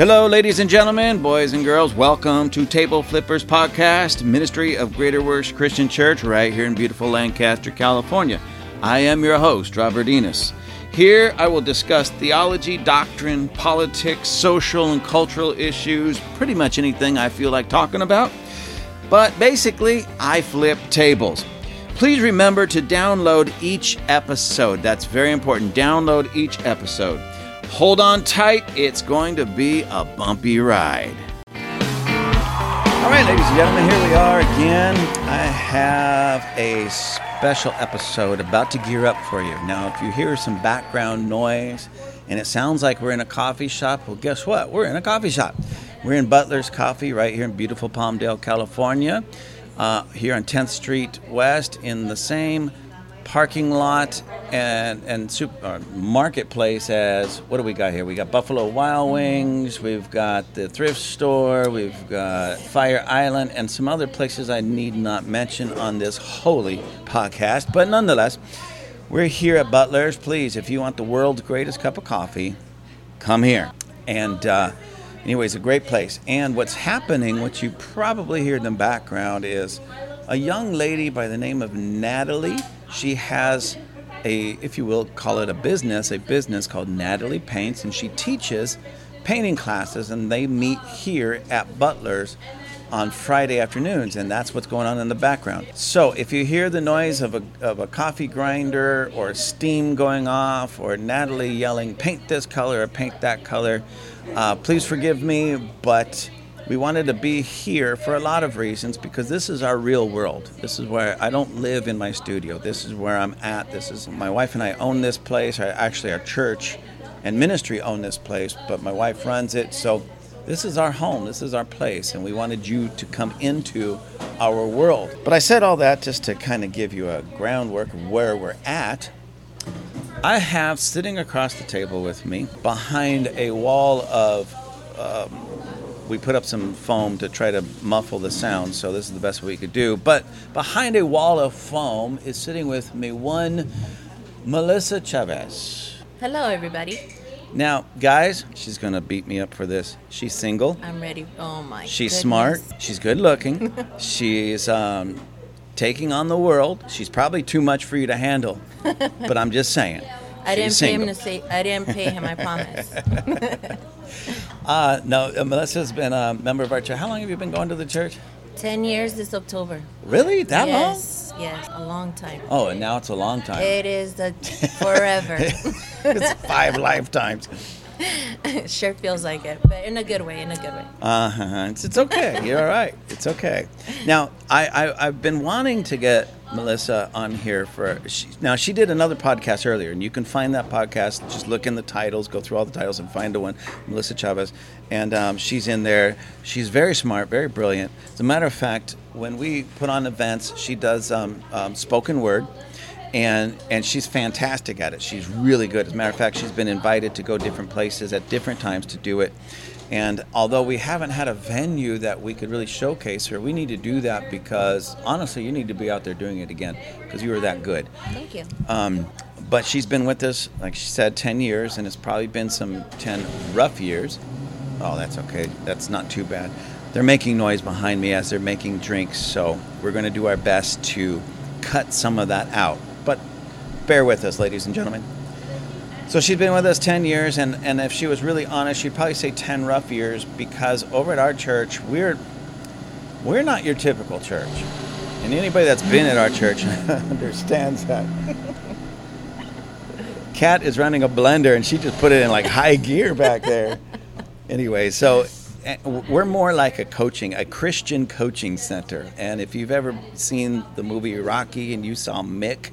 Hello, ladies and gentlemen, boys and girls. Welcome to Table Flippers Podcast, Ministry of Greater Works Christian Church, right here in beautiful Lancaster, California. I am your host, Robert Enos. Here I will discuss theology, doctrine, politics, social and cultural issues, pretty much anything I feel like talking about. But basically, I flip tables. Please remember to download each episode. That's very important. Download each episode. Hold on tight, it's going to be a bumpy ride. All right, ladies and gentlemen, here we are again. I have a special episode about to gear up for you. Now, if you hear some background noise and it sounds like we're in a coffee shop, well, guess what? We're in a coffee shop. We're in Butler's Coffee right here in beautiful Palmdale, California uh, here on 10th Street West in the same parking lot and and super, uh, marketplace as what do we got here? We got Buffalo Wild Wings, we've got the thrift store, we've got Fire Island, and some other places I need not mention on this holy podcast. But nonetheless, we're here at Butler's. Please, if you want the world's greatest cup of coffee, come here. And uh, Anyways, a great place. And what's happening, what you probably hear in the background, is a young lady by the name of Natalie. She has a, if you will, call it a business, a business called Natalie Paints, and she teaches painting classes, and they meet here at Butler's on Friday afternoons, and that's what's going on in the background. So if you hear the noise of a, of a coffee grinder or steam going off or Natalie yelling, paint this color or paint that color, uh, please forgive me, but we wanted to be here for a lot of reasons because this is our real world. This is where I don't live in my studio. This is where I'm at. This is my wife and I own this place. I, actually, our church and ministry own this place, but my wife runs it. So this is our home. This is our place, and we wanted you to come into our world. But I said all that just to kind of give you a groundwork of where we're at I have sitting across the table with me behind a wall of. Um, we put up some foam to try to muffle the sound, so this is the best we could do. But behind a wall of foam is sitting with me one Melissa Chavez. Hello, everybody. Now, guys, she's gonna beat me up for this. She's single. I'm ready. Oh my. She's goodness. smart. She's good looking. she's um, taking on the world. She's probably too much for you to handle, but I'm just saying. I didn't pay him to say. I didn't pay him. I promise. Uh, no, uh, Melissa's been a member of our church. How long have you been going to the church? Ten years this October. Really? That long? yes, yes, a long time. Oh, and now it's a long time. It is the forever. it's five lifetimes. sure feels like it, but in a good way. In a good way. Uh-huh. It's, it's okay. You're all right. It's okay. Now, I, I, I've been wanting to get Melissa on here for. She, now, she did another podcast earlier, and you can find that podcast. Just look in the titles, go through all the titles, and find the one, Melissa Chavez. And um, she's in there. She's very smart, very brilliant. As a matter of fact, when we put on events, she does um, um, spoken word and and she's fantastic at it. She's really good. As a matter of fact, she's been invited to go different places at different times to do it. And although we haven't had a venue that we could really showcase her, we need to do that because honestly, you need to be out there doing it again because you were that good. Thank you. Um, but she's been with us, like she said, 10 years, and it's probably been some 10 rough years. Oh, that's okay. That's not too bad. They're making noise behind me as they're making drinks, so we're going to do our best to cut some of that out. But bear with us, ladies and gentlemen. So she's been with us 10 years, and, and if she was really honest, she'd probably say 10 rough years because over at our church, we're, we're not your typical church. And anybody that's been at our church understands that. Kat is running a blender, and she just put it in like high gear back there. Anyway, so eh, we're more like a coaching, a Christian coaching center. And if you've ever seen the movie Rocky and you saw Mick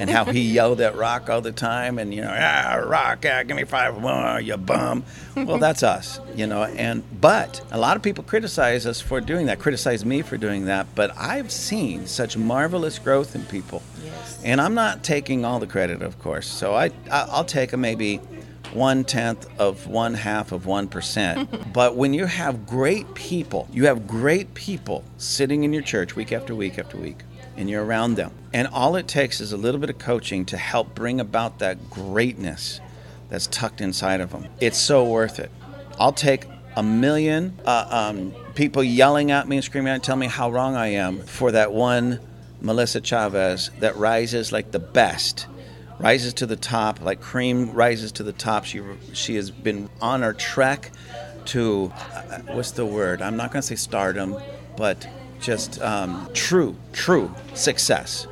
and how he yelled at Rock all the time and, you know, ah, Rock, ah, give me five more, you bum. Well, that's us, you know. And, but a lot of people criticize us for doing that, criticize me for doing that. But I've seen such marvelous growth in people. Yes. And I'm not taking all the credit, of course. So I, I- I'll take a maybe one tenth of one half of one percent. but when you have great people, you have great people sitting in your church week after week after week, and you're around them. And all it takes is a little bit of coaching to help bring about that greatness that's tucked inside of them. It's so worth it. I'll take a million uh, um, people yelling at me and screaming at me, telling me how wrong I am for that one Melissa Chavez that rises like the best, rises to the top, like cream rises to the top. She she has been on her trek to uh, what's the word? I'm not going to say stardom, but just um, true, true success,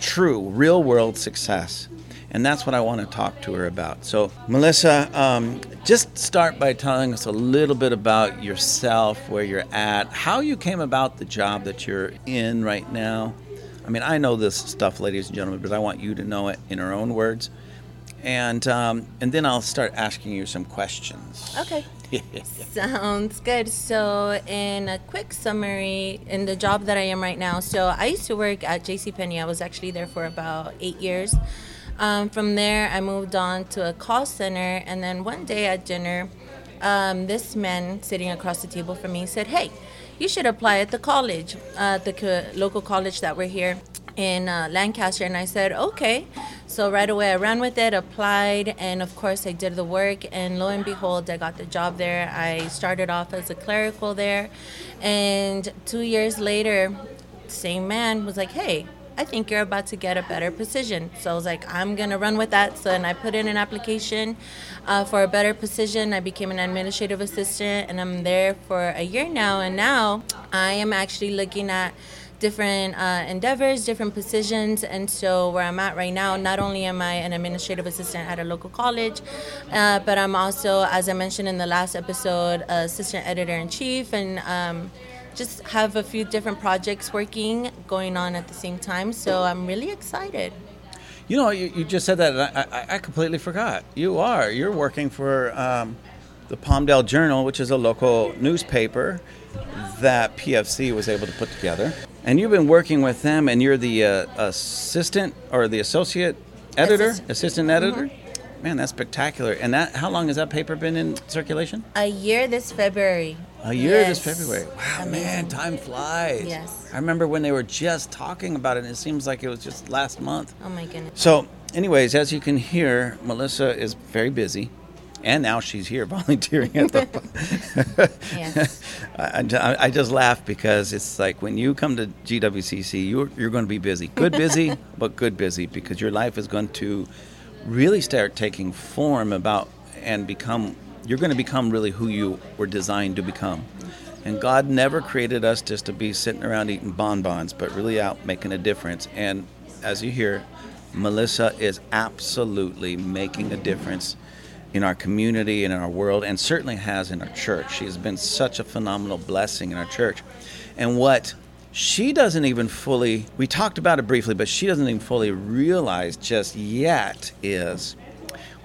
true real world success. And that's what I want to talk to her about. So, Melissa, um, just start by telling us a little bit about yourself, where you're at, how you came about the job that you're in right now. I mean, I know this stuff, ladies and gentlemen, but I want you to know it in her own words. And, um, and then I'll start asking you some questions. Okay. Sounds good. So, in a quick summary, in the job that I am right now, so I used to work at JCPenney. I was actually there for about eight years. Um, from there, I moved on to a call center, and then one day at dinner, um, this man sitting across the table from me said, "Hey, you should apply at the college, uh, the co- local college that we're here in uh, Lancaster." And I said, "Okay." So right away, I ran with it, applied, and of course, I did the work. And lo and behold, I got the job there. I started off as a clerical there, and two years later, same man was like, "Hey." I think you're about to get a better position. So I was like, I'm going to run with that. So then I put in an application uh, for a better position. I became an administrative assistant and I'm there for a year now. And now I am actually looking at different uh, endeavors, different positions. And so, where I'm at right now, not only am I an administrative assistant at a local college, uh, but I'm also, as I mentioned in the last episode, assistant editor in chief and um, just have a few different projects working going on at the same time. So I'm really excited. You know, you, you just said that, I, I completely forgot. You are. You're working for um, the Palmdale Journal, which is a local newspaper that PFC was able to put together. And you've been working with them, and you're the uh, assistant or the associate editor, Assist- assistant editor. Man, that's spectacular. And that, how long has that paper been in circulation? A year this February. A year this February. Wow, Amazing. man, time flies. Yes. I remember when they were just talking about it, and it seems like it was just last month. Oh my goodness. So, anyways, as you can hear, Melissa is very busy, and now she's here volunteering at the. Yes. I, I- just laugh because it's like when you come to GWCC, you're, you're going to be busy. Good busy, but good busy because your life is going to really start taking form about and become, you're going to become really who you were designed to become. And God never created us just to be sitting around eating bonbons, but really out making a difference. And as you hear, Melissa is absolutely making a difference in our community and in our world, and certainly has in our church. She has been such a phenomenal blessing in our church. And what she doesn't even fully, we talked about it briefly, but she doesn't even fully realize just yet is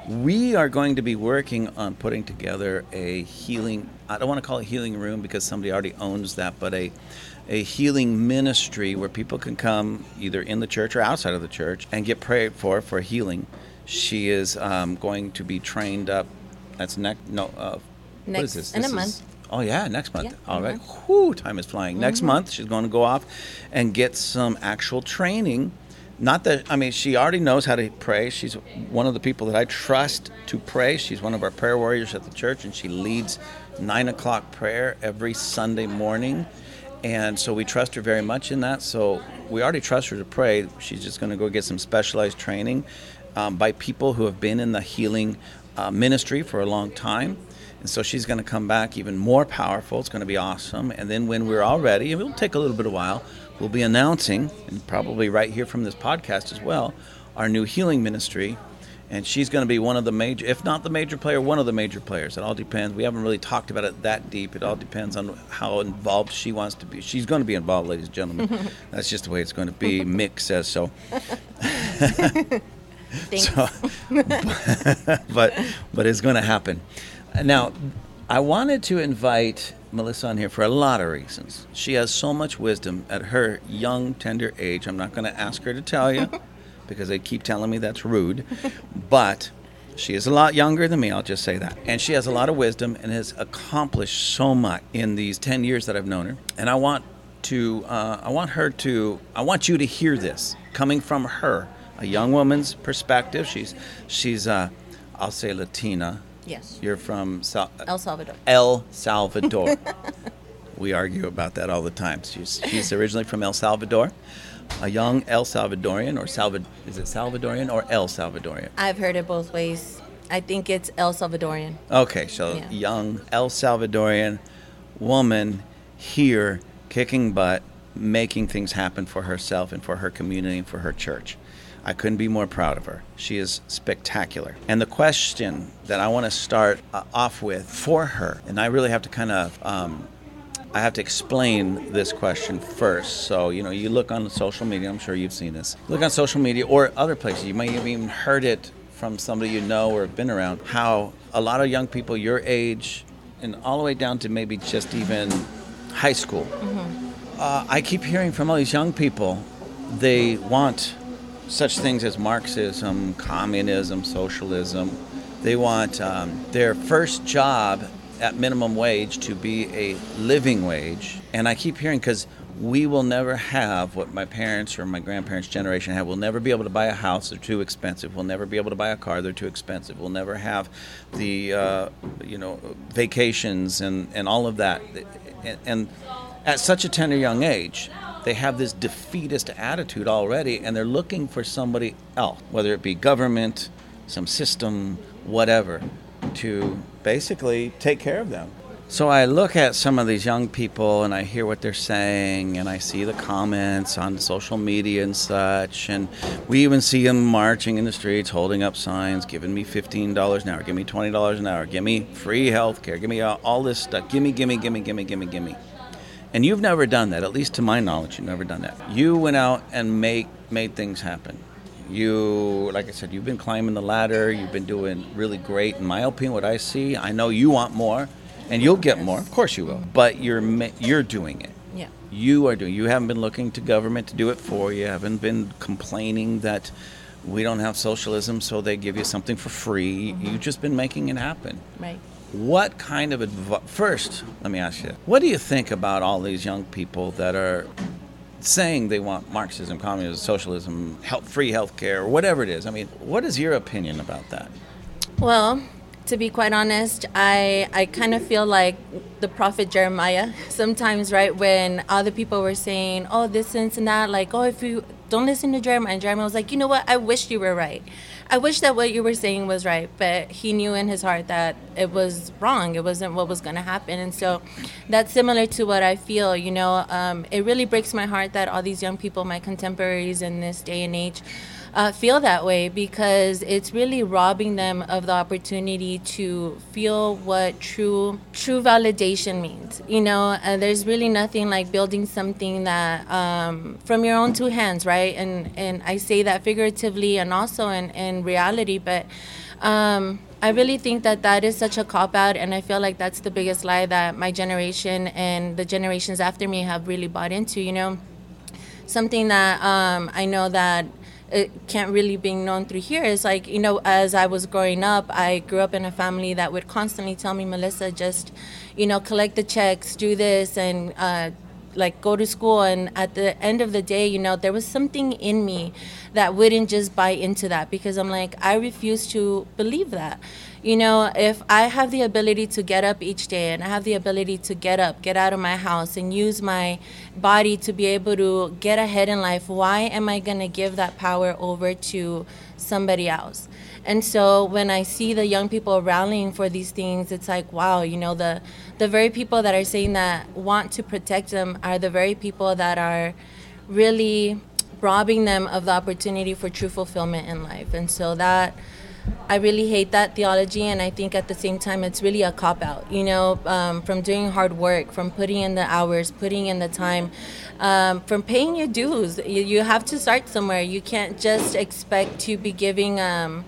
we are going to be working on putting together a healing i don't want to call it healing room because somebody already owns that but a a healing ministry where people can come either in the church or outside of the church and get prayed for for healing she is um, going to be trained up that's next no uh, Next- is this in a This is- month. oh yeah next month Yeah, all right. Whew, time is flying next month she's going to go off and get some actual training not that I mean, she already knows how to pray. She's one of the people that I trust to pray. She's one of our prayer warriors at the church, and she leads nine o'clock prayer every Sunday morning. And so we trust her very much in that. So we already trust her to pray. She's just going to go get some specialized training um, by people who have been in the healing uh, ministry for a long time. And so she's going to come back even more powerful. It's going to be awesome. And then when we're all ready, and it'll take a little bit of while, we'll be announcing, and probably right here from this podcast as well, our new healing ministry. And she's going to be one of the major, if not the major player, one of the major players. It all depends. We haven't really talked about it that deep. It all depends on how involved she wants to be. She's going to be involved, ladies and gentlemen. That's just the way it's going to be. Mick says so. So, but but it's going to happen. Now, I wanted to invite Melissa on here for a lot of reasons. She has so much wisdom at her young, tender age. I'm not going to ask her to tell you because they keep telling me that's rude. But she is a lot younger than me, I'll just say that. And she has a lot of wisdom and has accomplished so much in these 10 years that I've known her. And I want to, uh, I want her to, I want you to hear this coming from her, a young woman's perspective. She's, she's, uh, I'll say Latina, Yes. You're from Sal- El Salvador. El Salvador. we argue about that all the time. She's, she's originally from El Salvador. A young El Salvadorian, or Salvad- is it Salvadorian or El Salvadorian? I've heard it both ways. I think it's El Salvadorian. Okay, so Yeah. young El Salvadorian woman here kicking butt, making things happen for herself and for her community and for her church. I couldn't be more proud of her. She is spectacular. And the question that I want to start uh, off with for her, and I really have to kind of um, I have to explain this question first. So, you know, you look on social media, I'm sure you've seen this. Look on social media or other places, you might have even heard it from somebody you know or have been around, how a lot of young people your age and all the way down to maybe just even high school. Uh, I keep hearing from all these young people, they want such things as Marxism, communism, socialism. They want um, their first job at minimum wage to be a living wage. And I keep hearing because we will never have what my parents or my grandparents' generation had. We'll never be able to buy a house; they're too expensive. We'll never be able to buy a car; they're too expensive. We'll never have the uh, you know vacations and and all of that. And, and at such a tender young age, they have this defeatist attitude already, and they're looking for somebody else, whether it be government, some system, whatever, to basically take care of them. So I look at some of these young people and I hear what they're saying and I see the comments on social media and such and we even see them marching in the streets holding up signs giving me $15 an hour, give me $20 an hour, give me free health care, give me all this stuff, gimme, gimme, gimme, gimme, gimme, gimme. And you've never done that, at least to my knowledge, you've never done that. You went out and make made things happen. You, like I said, you've been climbing the ladder. You've been doing really great. In my opinion, what I see, I know you want more, and you'll get more. Of course you will. But you're you're doing it. Yeah. You are doing. You haven't been looking to government to do it for you, you. Haven't been complaining that we don't have socialism, so they give you something for free. Mm-hmm. You've just been making it happen. Right. What kind of advice? First, let me ask you, what do you think about all these young people that are saying they want Marxism, communism, socialism, help, free health care, or whatever it is? I mean, what is your opinion about that? Well, to be quite honest, I I kind of feel like the prophet Jeremiah sometimes, right? When other people were saying, "Oh, this and that," like, "Oh, if you don't listen to Jeremiah," and Jeremiah was like, "You know what? I wish you were right. I wish that what you were saying was right." But he knew in his heart that it was wrong. It wasn't what was going to happen, and so that's similar to what I feel. You know, um, it really breaks my heart that all these young people, my contemporaries in this day and age uh, feel that way because it's really robbing them of the opportunity to feel what true true validation means. You know, there's really nothing like building something that um, from your own two hands, right? And and I say that figuratively and also in in reality, but. Um, I really think that that is such a cop out, and I feel like that's the biggest lie that my generation and the generations after me have really bought into. You know, something that um, I know that it can't really be known through here. Is like you know as i was growing up i grew up in a family that would constantly tell me melissa just you know collect the checks do this and uh, like go to school. And at the end of the day you know there was something in me that wouldn't just buy into that because i'm like i refuse to believe that you know if i have the ability to get up each day and i have the ability to get up get out of my house and use my body to be able to get ahead in life why am i going to give that power over to somebody else? And so when i see the young people rallying for these things it's like wow you know the the very people that are saying that want to protect them are the very people that are really robbing them of the opportunity for true fulfillment in life. And so that I really hate that theology, and I think at the same time it's really a cop out. You know, um, from doing hard work, from putting in the hours, putting in the time, um, from paying your dues. You, you have to start somewhere. You can't just expect to be giving, um,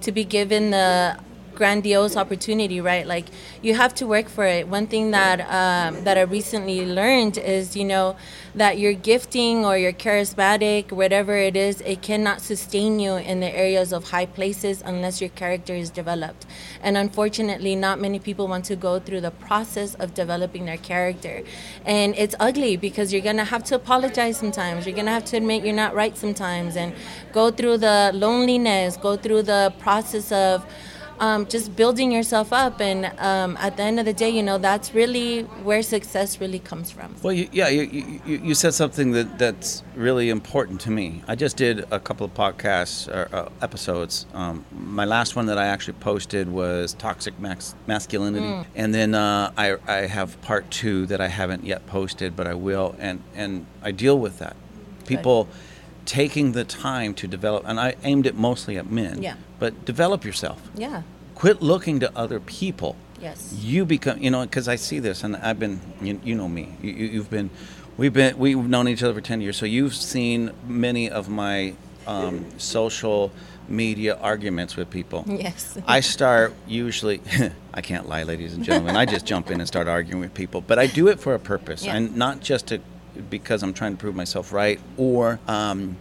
to be given the grandiose opportunity, right? Like you have to work for it. One thing that um, that I recently learned is, you know, that your gifting or your charismatic, whatever it is, it cannot sustain you in the areas of high places unless your character is developed. And unfortunately, not many people want to go through the process of developing their character. And it's ugly because you're gonna have to apologize sometimes. You're gonna have to admit you're not right sometimes, and go through the loneliness, go through the process of um, just building yourself up. And um, at the end of the day, you know, that's really where success really comes from. Well, you, yeah, you, you, you said something that, that's really important to me. I just did a couple of podcasts or uh, episodes. Um, my last one that I actually posted was toxic max- masculinity, mm. and then uh, I, I have part two that I haven't yet posted, but I will, and and I deal with that. People. Good taking the time to develop, and I aimed it mostly at men. Yeah. But develop yourself. Yeah. Quit looking to other people. Yes. You become, you know, because I see this, and I've been, you, you know me. You, you've been, we've been, we've known each other for ten years, so you've seen many of my um, social media arguments with people. Yes. I start usually, I can't lie, ladies and gentlemen. I just jump in and start arguing with people, but I do it for a purpose, yeah. and not just to because I'm trying to prove myself right or um,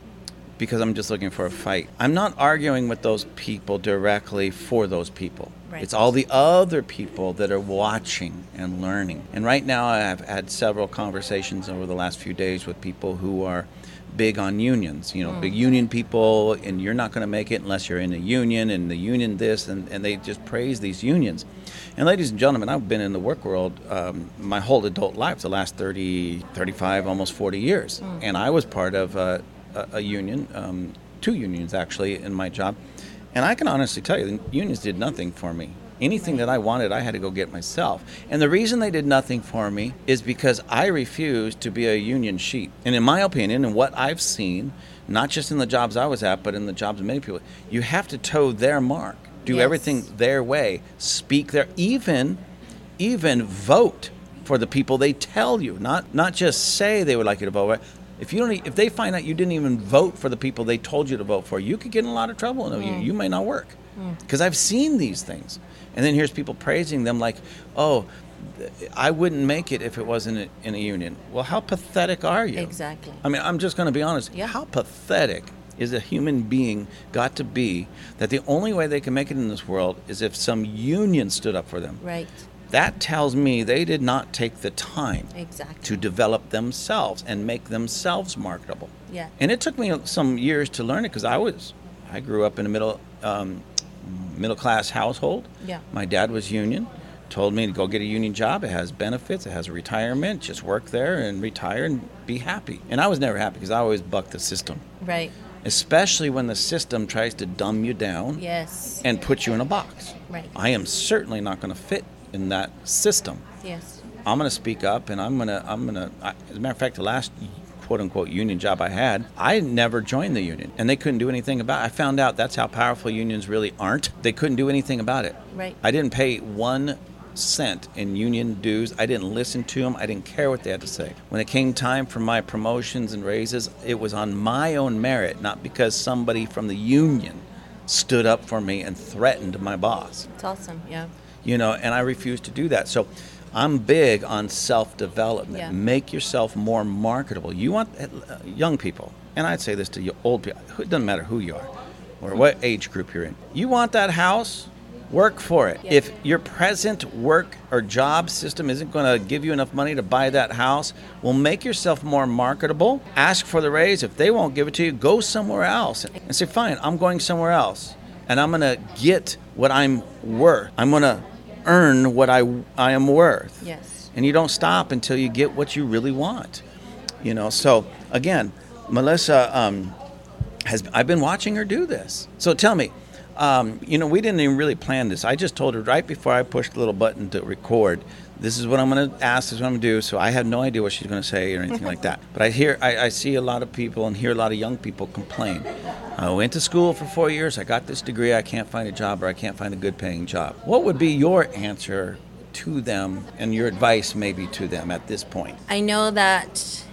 because I'm just looking for a fight. I'm not arguing with those people directly for those people. Right. It's all the other people that are watching and learning. And right now, I've had several conversations over the last few days with people who are big on unions, you know, mm. big union people, and you're not going to make it unless you're in a union, and the union this, and, and they just praise these unions. And ladies and gentlemen, I've been in the work world um, my whole adult life, the last 30, 35, almost 40 years. Mm. And I was part of a, a, a union, um, two unions actually, in my job. And I can honestly tell you, the unions did nothing for me. Anything that I wanted, I had to go get myself. And the reason they did nothing for me is because I refused to be a union sheep. And in my opinion, and what I've seen, not just in the jobs I was at, but in the jobs of many people, you have to toe their mark do yes. everything their way, speak their even even vote for the people they tell you, not not just say they would like you to vote. If you don't, if they find out you didn't even vote for the people they told you to vote for, you could get in a lot of trouble. Mm. You, you may not work because mm. I've seen these things. And then here's people praising them like, "Oh, I wouldn't make it if it wasn't in a union." Well, how pathetic are you? Exactly. I mean, I'm just going to be honest. Yeah. How pathetic is a human being got to be that the only way they can make it in this world is if some union stood up for them. Right. That tells me they did not take the time exactly. to develop themselves and make themselves marketable. Yeah. And it took me some years to learn it because I was, I grew up in a middle, um, middle class household. Yeah. My dad was union told me to go get a union job. It has benefits, it has a retirement. Just work there and retire and be happy. And I was never happy because I always bucked the system. Right especially when the system tries to dumb you down yes. and put you in a box. Right. I am certainly not going to fit in that system. Yes. I'm going to speak up, and I'm going to. I'm going to. As a matter of fact, the last quote unquote union job I had, I never joined the union, and they couldn't do anything about. it. I found out that's how powerful unions really aren't. They couldn't do anything about it. Right. I didn't pay one cent in union dues. I didn't listen to them. I didn't care what they had to say. When it came time for my promotions and raises, it was on my own merit, not because somebody from the union stood up for me and threatened my boss. It's awesome, yeah. You know, and I refused to do that. So I'm big on self development. Yeah. Make yourself more marketable. You want uh, young people, and I'd say this to you old people, it doesn't matter who you are or what age group you're in. You want that house? Work for it. If your present work or job system isn't going to give you enough money to buy that house, well, make yourself more marketable. Ask for the raise. If they won't give it to you, go somewhere else and say, fine, I'm going somewhere else. And I'm going to get what I'm worth. I'm going to earn what I, I am worth. Yes. And you don't stop until you get what you really want. You know, so again, Melissa um, has, I've been watching her do this. So tell me, um, you know, we didn't even really plan this. I just told her right before I pushed the little button to record, this is what I'm going to ask, this is what I'm going to do. So I had no idea what she's going to say or anything like that. But I hear, I, I, see a lot of people and hear a lot of young people complain. I went to school for four years, I got this degree, I can't find a job or I can't find a good paying job. What would be your answer to them and your advice maybe to them at this point? I know that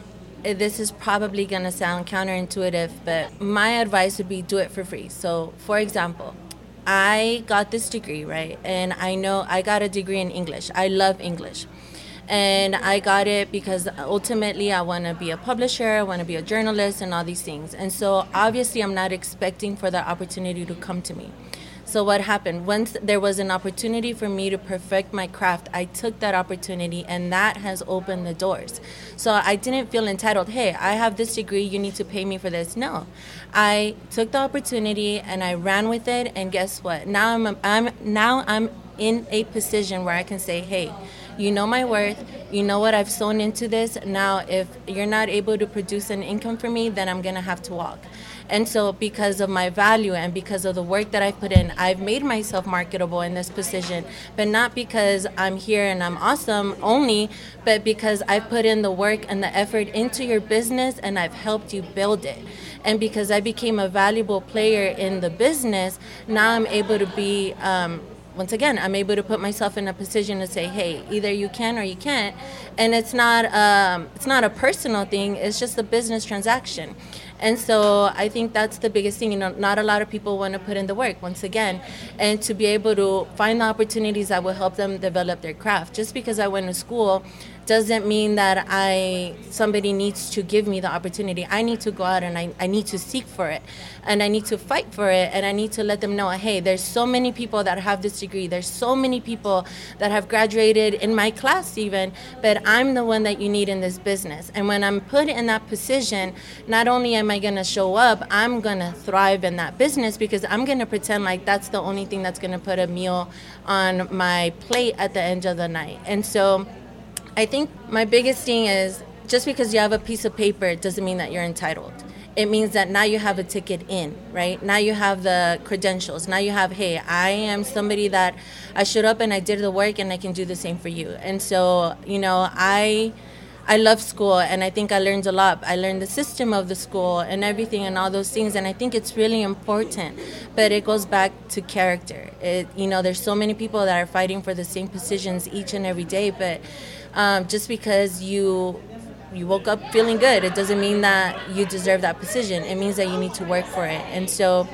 Uh, this is probably going to sound counterintuitive, but my advice would be do it for free. So, for example, I got this degree, right? And I know I got a degree in English. I love English. And I got it because ultimately I want to be a publisher, I want to be a journalist, and all these things. And so obviously, I'm not expecting for that opportunity to come to me. So what happened? Once there was an opportunity for me to perfect my craft, I took that opportunity and that has opened the doors. So I didn't feel entitled, hey, I have this degree, you need to pay me for this. No. I took the opportunity and I ran with it and guess what? Now I'm I'm now I'm in a position where I can say, hey, you know my worth, you know what I've sown into this. Now, if you're not able to produce an income for me, then I'm gonna have to walk. And so, because of my value and because of the work that I've put in, I've made myself marketable in this position. But not because I'm here and I'm awesome only, but because I've put in the work and the effort into your business and I've helped you build it. And because I became a valuable player in the business, now I'm able to be. Um, once again, I'm able to put myself in a position to say, "Hey, either you can or you can't," and it's not um, it's not a personal thing. It's just a business transaction. And so I think that's the biggest thing. You know, not a lot of people want to put in the work once again, and to be able to find the opportunities that will help them develop their craft. Just because I went to school doesn't mean that I somebody needs to give me the opportunity. I need to go out and I, I need to seek for it and I need to fight for it and I need to let them know, hey, there's so many people that have this degree. There's so many people that have graduated in my class even, but I'm the one that you need in this business. And when I'm put in that position, not only am I gonna show up, I'm gonna thrive in that business because I'm gonna pretend like that's the only thing that's gonna put a meal on my plate at the end of the night. And so I think my biggest thing is just because you have a piece of paper doesn't mean that you're entitled. It means that now you have a ticket in, right? Now you have the credentials. Now you have, hey, I am somebody that I showed up and I did the work and I can do the same for you. And so, you know, I I love school and I think I learned a lot. I learned the system of the school and everything and all those things and I think it's really important. But it goes back to character. It you know, there's so many people that are fighting for the same positions each and every day, but um, just because you you woke up feeling good, it doesn't mean that you deserve that position. It means that you need to work for it. And so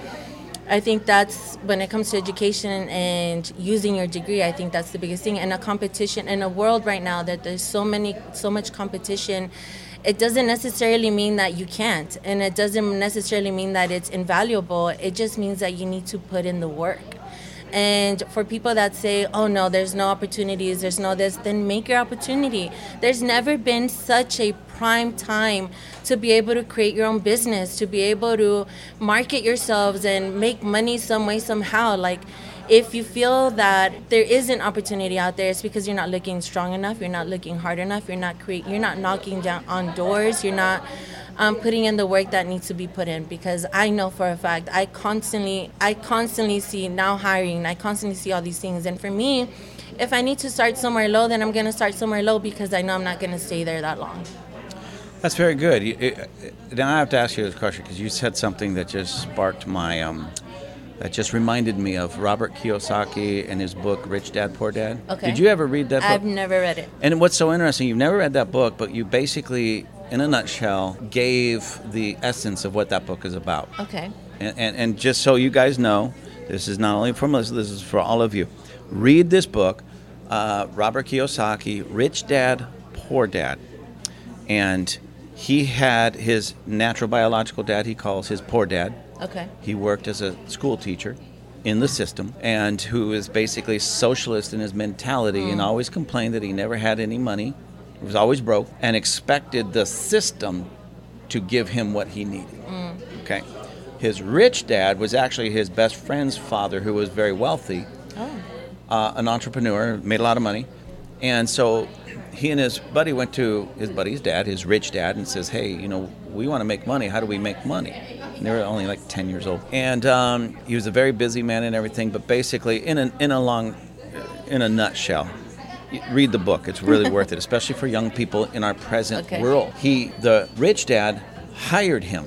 I think that's when it comes to education and using your degree. I think that's the biggest thing. And a competition in a world right now that there's so many, so much competition. It doesn't necessarily mean that you can't, and it doesn't necessarily mean that it's invaluable. It just means that you need to put in the work. And for people that say, oh no, there's no opportunities, there's no this, then make your opportunity. There's never been such a prime time to be able to create your own business, to be able to market yourselves and make money some way, somehow. Like, if you feel that there is an opportunity out there, it's because you're not looking strong enough, you're not looking hard enough, you're not create, you're not knocking down on doors, you're not um, putting in the work that needs to be put in because I know for a fact I constantly I constantly see now hiring I constantly see all these things and for me if I need to start somewhere low then I'm going to start somewhere low because I know I'm not going to stay there that long. That's very good. now I have to ask you this question because you said something that just sparked my um, that just reminded me of Robert Kiyosaki and his book Rich Dad Poor Dad. Okay. Did you ever read that book? I've never read it. And what's so interesting, you've never read that book, but you basically in a nutshell, gave the essence of what that book is about. Okay. And, and, and just so you guys know, this is not only for Melissa, this is for all of you. Read this book, uh, Robert Kiyosaki, Rich Dad, Poor Dad. And he had his natural biological dad, he calls his poor dad. Okay. He worked as a school teacher in the system and who is basically socialist in his mentality mm. and always complained that he never had any money was always broke, and expected the system to give him what he needed. Mm. Okay. His rich dad was actually his best friend's father, who was very wealthy, oh. uh, an entrepreneur, made a lot of money. And so he and his buddy went to his buddy's dad, his rich dad, and says, Hey, you know, we want to make money. How do we make money? They were only like 10 years old. And um, he was a very busy man and everything, but basically, in, an, in a long, in a nutshell, read the book. It's really worth it, especially for young people in our present okay. world. He, the rich dad, hired him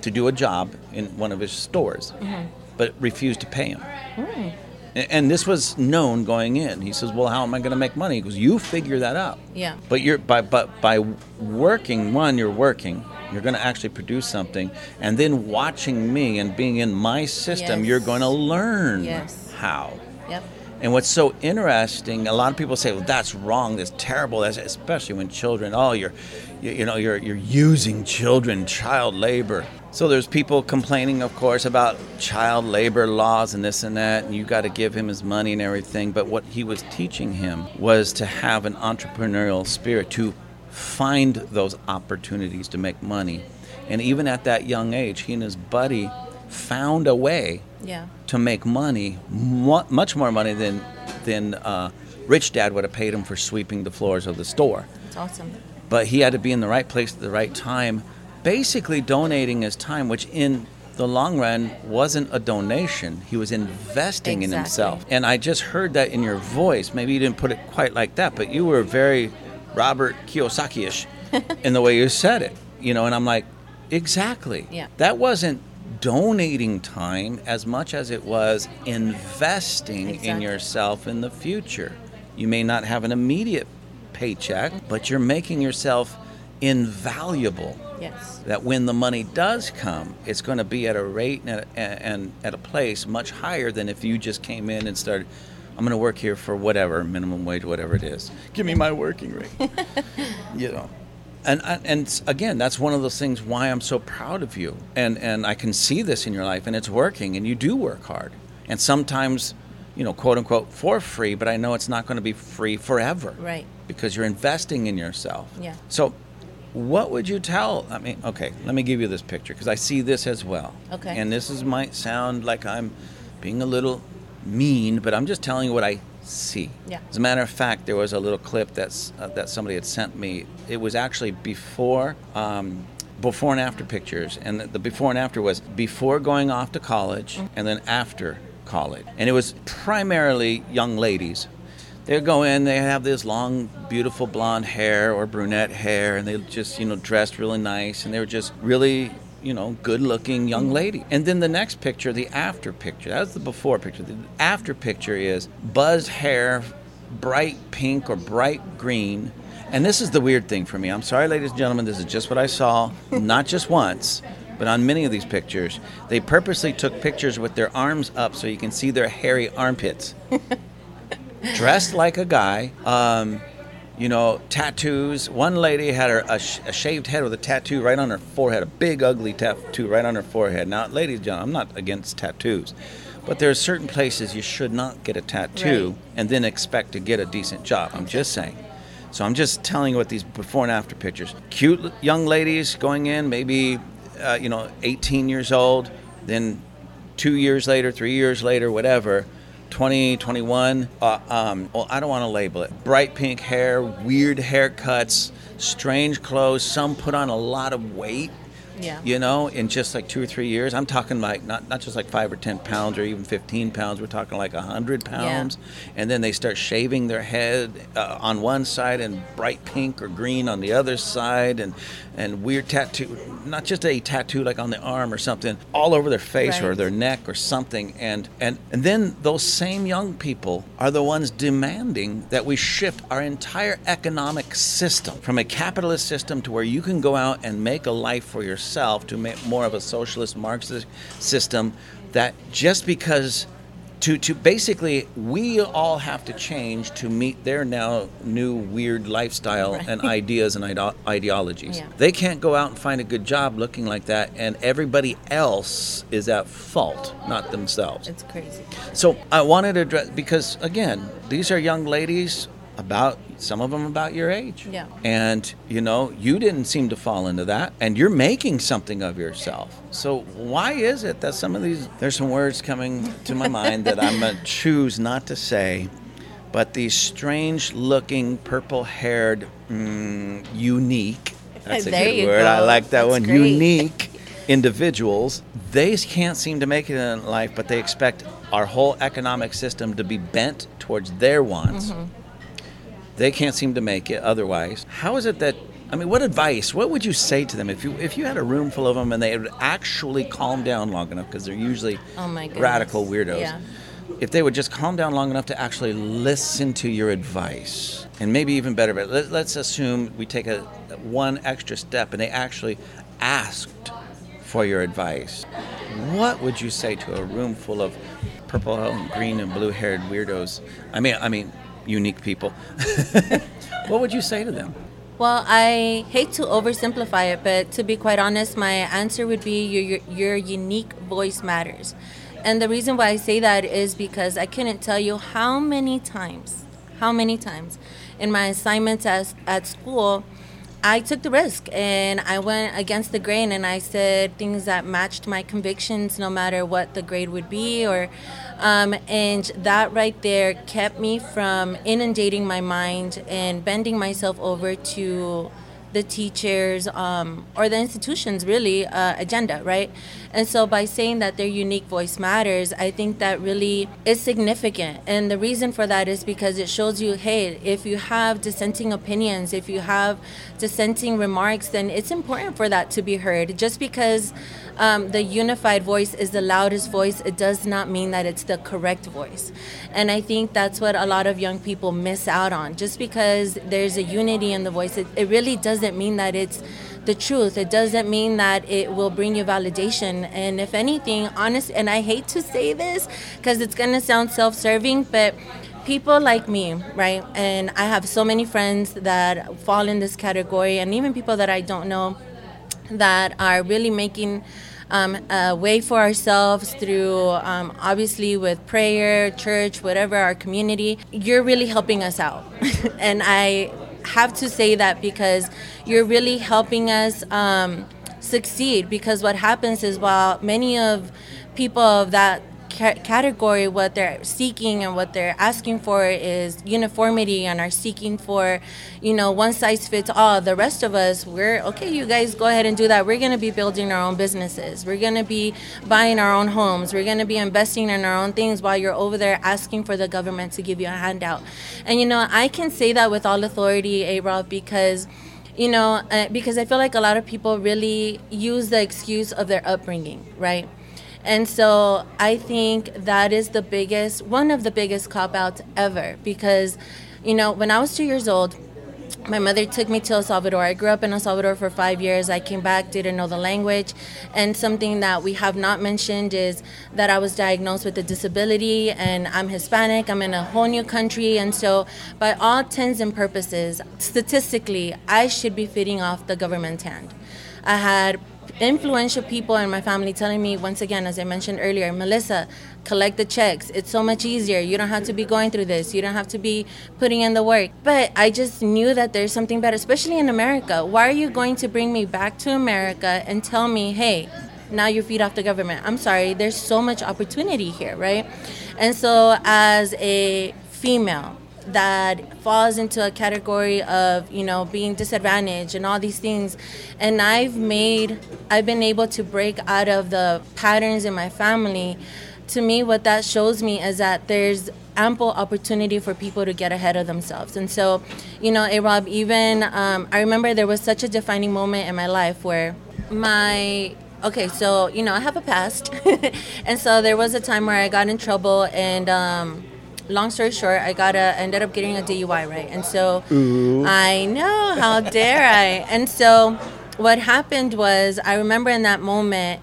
to do a job in one of his stores, mm-hmm. but refused to pay him. Mm. And this was known going in. He says, "Well, how am I going to make money?" He goes, "You figure that out." Yeah. But you're by but by working, one, you're working. You're going to actually produce something, and then watching me and being in my system, yes. you're going to learn yes. how. Yep. And what's so interesting, a lot of people say, "Well, that's wrong. That's terrible." That's especially when children. Oh, you're, you, you know, you're you're using children, child labor. So there's people complaining, of course, about child labor laws and this and that, and you got to give him his money and everything. But what he was teaching him was to have an entrepreneurial spirit, to find those opportunities to make money. And even at that young age, he and his buddy found a way Yeah. to make money, much more money than than uh, Rich Dad would have paid him for sweeping the floors of the store. It's awesome. But he had to be in the right place at the right time, basically donating his time, which in the long run wasn't a donation. He was investing in himself. And I just heard that in your voice. Maybe you didn't put it quite like that, but you were very Robert Kiyosaki-ish in the way you said it. You know, and I'm like, exactly. Yeah. That wasn't donating time as much as it was investing in yourself in the future. You may not have an immediate paycheck, but you're making yourself invaluable. Yes. That when the money does come, it's going to be at a rate and, and at a place much higher than if you just came in and started. I'm going to work here for whatever minimum wage, whatever it is. Give me my working rate. you know, and uh, and again, that's one of those things why I'm so proud of you, and and I can see this in your life, and it's working, and you do work hard, and sometimes, you know, quote unquote, for free, but I know it's not going to be free forever, Right. Because you're investing in yourself. Yeah. So, what would you tell? I mean, okay, let me give you this picture because I see this as well. Okay. And this is might sound like I'm being a little mean, but I'm just telling you what I see. Yeah. As a matter of fact, there was a little clip that's uh, that somebody had sent me. It was actually before. Um, before and after pictures, and the, the before and after was before going off to college, and then after college, and it was primarily young ladies they go in, they have this long, beautiful blonde hair or brunette hair, and they just, you know, dressed really nice, and they were just really, you know, good looking young lady. And then the next picture, the after picture, that's the before picture. The after picture is buzzed hair, bright pink or bright green. And this is the weird thing for me. I'm sorry, ladies and gentlemen, this is just what I saw, not just once. But on many of these pictures, they purposely took pictures with their arms up so you can see their hairy armpits dressed like a guy. Um, you know, tattoos. One lady had her, a, sh- a shaved head with a tattoo right on her forehead, a big ugly tattoo right on her forehead. Now, ladies and gentlemen, I'm not against tattoos, but there are certain places you should not get a tattoo Right. and then expect to get a decent job. I'm just saying. So I'm just telling you what these before and after pictures. Cute young ladies going in, maybe, uh, you know, 18 years old, then two years later, three years later, whatever, 20, 21, uh, um, well, I don't want to label it. Bright pink hair, weird haircuts, strange clothes. Some put on a lot of weight, Yeah. you know, in just like two or three years. I'm talking like not, not just like five or 10 pounds or even 15 pounds. We're talking like 100 pounds. And then they start shaving their head uh, on one side and bright pink or green on the other side and, and weird tattoo, not just a tattoo like on the arm or something, all over their face or their neck or something. And, and, and then those same young people are the ones demanding that we shift our entire economic system from a capitalist system to where you can go out and make a life for yourself to make more of a socialist Marxist system that just because to, to basically we all have to change to meet their now new weird lifestyle Right. and ideas and ide- ideologies. Yeah. They can't go out and find a good job looking like that and everybody else is at fault, not themselves. It's crazy. So I wanted to address because again, these are young ladies about some of them about your age. Yeah. And you know, you didn't seem to fall into that and you're making something of yourself. So why is it that some of these there's some words coming to my mind that I'm going to choose not to say but these strange looking purple haired mm, unique that's a There good word. I like that That's one. great. Unique individuals, they can't seem to make it in life, but they expect our whole economic system to be bent towards their wants. Mm-hmm. They can't seem to make it otherwise. How is it that? I mean, what advice? What would you say to them if you if you had a room full of them and they would actually calm down long enough because they're usually Oh radical weirdos. Yeah. If they would just calm down long enough to actually listen to your advice, and maybe even better, but let, let's assume we take a one extra step and they actually asked for your advice. What would you say to a room full of purple and green and blue-haired weirdos? I mean, I mean, unique people. what would you say to them? Well, I hate to oversimplify it, but to be quite honest, my answer would be your, your, your unique voice matters. And the reason why I say that is because I couldn't tell you how many times, how many times in my assignments as, at school, I took the risk and I went against the grain and I said things that matched my convictions no matter what the grade would be or um, and that right there kept me from inundating my mind and bending myself over to the teachers um, or the institutions really uh, agenda right and so by saying that their unique voice matters i think that really is significant and the reason for that is because it shows you hey if you have dissenting opinions if you have dissenting remarks then it's important for that to be heard just because um, the unified voice is the loudest voice, it does not mean that it's the correct voice. And I think that's what a lot of young people miss out on. Just because there's a unity in the voice, it, it really doesn't mean that it's the truth. It doesn't mean that it will bring you validation. And if anything, honest, and I hate to say this because it's going to sound self serving, but people like me, right? And I have so many friends that fall in this category, and even people that I don't know that are really making um, a way for ourselves through um, obviously with prayer, church, whatever, our community. You're really helping us out. and I have to say that because you're really helping us um, succeed. Because what happens is while many of people of that ca- category, what they're seeking and what they're asking for is uniformity and are seeking for, you know, one size fits all. The rest of us, we're okay, you guys go ahead and do that. We're going to be building our own businesses. We're going to be buying our own homes. We're going to be investing in our own things while you're over there asking for the government to give you a handout. And, you know, I can say that with all authority, A Rob, because you know, uh, because I feel like a lot of people really use the excuse of their upbringing, right? And so I think that is the biggest, one of the biggest cop outs ever because, you know, when I was two years old, my mother took me to El Salvador. I grew up in El Salvador for five years. I came back, didn't know the language. And something that we have not mentioned is that I was diagnosed with a disability and I'm Hispanic. I'm in a whole new country. And so, by all intents and purposes, statistically, I should be feeding off the government's hand. I had influential people in my family telling me once again as i mentioned earlier melissa collect the checks. It's so much easier. You don't have to be going through this. You don't have to be putting in the work. But i just knew that there's something better especially in america. Why are you going to bring me back to america and tell me hey now you feed off the government? I'm sorry. There's so much opportunity here right? And so as a female that falls into a category of you know being disadvantaged and all these things. And i've made i've been able to break out of the patterns in my family. To me what that shows me is that there's ample opportunity for people to get ahead of themselves. And so you know a rob even um, i remember there was such a defining moment in my life where my okay so you know i have a past. And so there was a time where i got in trouble and um, long story short, I got a ended up getting a DUI, right? And so Ooh. I know, how dare I? And so what happened was I remember in that moment,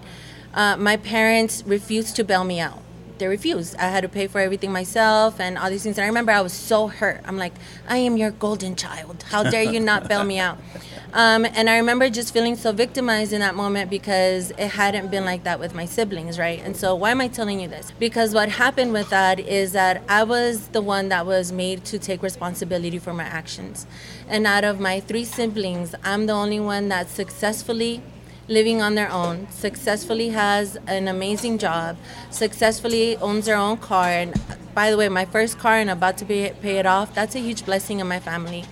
uh, my parents refused to bail me out. They refused. I had to pay for everything myself and all these things. And I remember I was so hurt. I'm like, I am your golden child. How dare you not bail me out? Um, and I remember just feeling so victimized in that moment because it hadn't been like that with my siblings, right? And so, why am I telling you this? Because what happened with that is that I was the one that was made to take responsibility for my actions. And out of my three siblings, I'm the only one that successfully living on their own, successfully has an amazing job, successfully owns their own car. And by the way, my first car and about to pay, it off, that's a huge blessing in my family.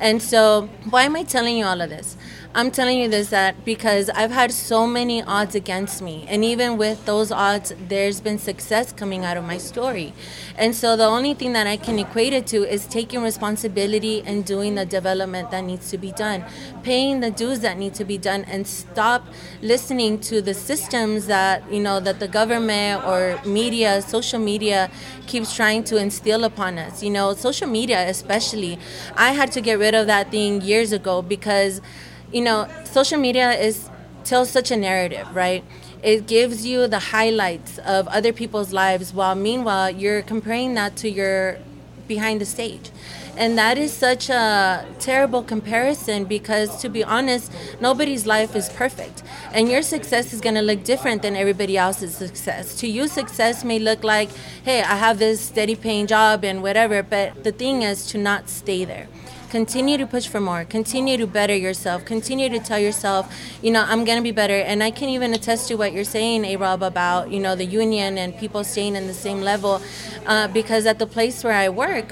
And so, why am I telling you all of this? I'm telling you this that because I've had so many odds against me, and even with those odds, there's been success coming out of my story. And so, the only thing that I can equate it to is taking responsibility and doing the development that needs to be done, paying the dues that need to be done, and stop listening to the systems that you know that the government or media, social media, keeps trying to instill upon us. You know, social media especially. I had to get rid of that thing years ago because you know, social media is tells such a narrative, right? It gives you the highlights of other people's lives while meanwhile you're comparing that to your behind the stage. And that is such a terrible comparison because, to be honest, nobody's life is perfect. And your success is going to look different than everybody else's success. To you, success may look like, hey, I have this steady paying job and whatever, but the thing is to not stay there continue to push for more. Continue to better yourself. Continue to tell yourself you know i'm going to be better. And i can even attest to what you're saying a rob about you know the union and people staying in the same level. Uh, because at the place where i work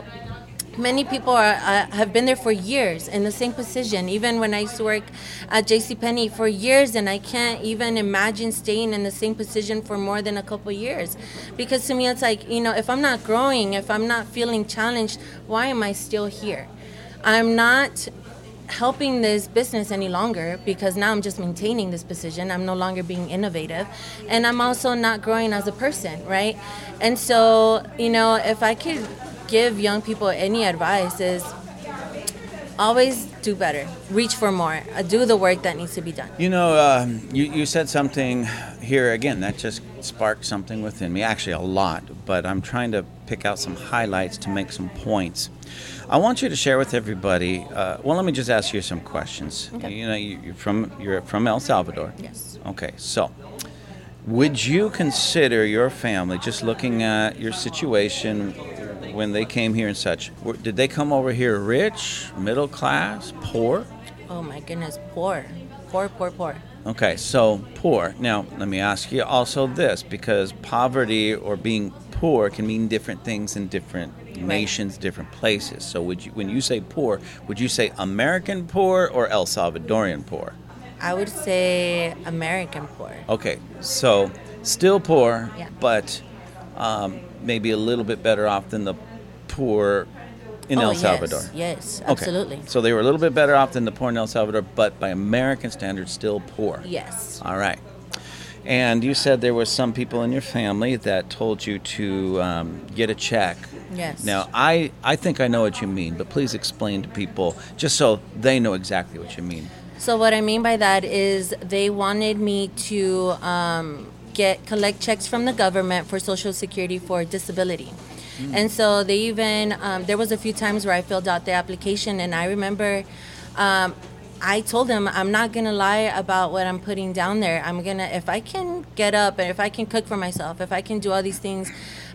many people are, uh, have been there for years in the same position. Even when i used to work at jc penney for years and i can't even imagine staying in the same position for more than a couple years. Because to me it's like you know if i'm not growing if i'm not feeling challenged why am i still here I'm not helping this business any longer because now I'm just maintaining this position. I'm no longer being innovative. And I'm also not growing as a person, right? And so, you know, if I could give young people any advice is always do better reach for more uh, do the work that needs to be done you know um, you, you said something here again that just sparked something within me actually a lot but i'm trying to pick out some highlights to make some points I want you to share with everybody. Uh, well, let me just ask you some questions. Okay. You know, you, are from you're from El Salvador. Yes. Okay, so would you consider your family, just looking at your situation when they came here and such, did they come over here rich, middle class, poor? Oh my goodness, poor, poor, poor, poor. Okay, so poor. Now, let me ask you also this because poverty or being poor can mean different things in different nations, different places. So would you, when you say poor, would you say American poor or El Salvadorian poor? I would say American poor. Okay, so still poor, yeah. but um, maybe a little bit better off than the poor in oh, El Salvador. Yes, yes, absolutely. Okay. So they were a little bit better off than the poor in El Salvador, but by American standards, still poor. Yes. All right. And you said there were some people in your family that told you to um, get a check. Yes. Now, I, I think I know what you mean, but please explain to people just so they know exactly what you mean. So, what I mean by that is they wanted me to um, get collect checks from the government for Social Security for disability. Mm. And so they even, um, there was a few times where I filled out the application, and I remember um, I told them I'm not gonna lie about what I'm putting down there. I'm gonna if I can get up and if I can cook for myself, if I can do all these things,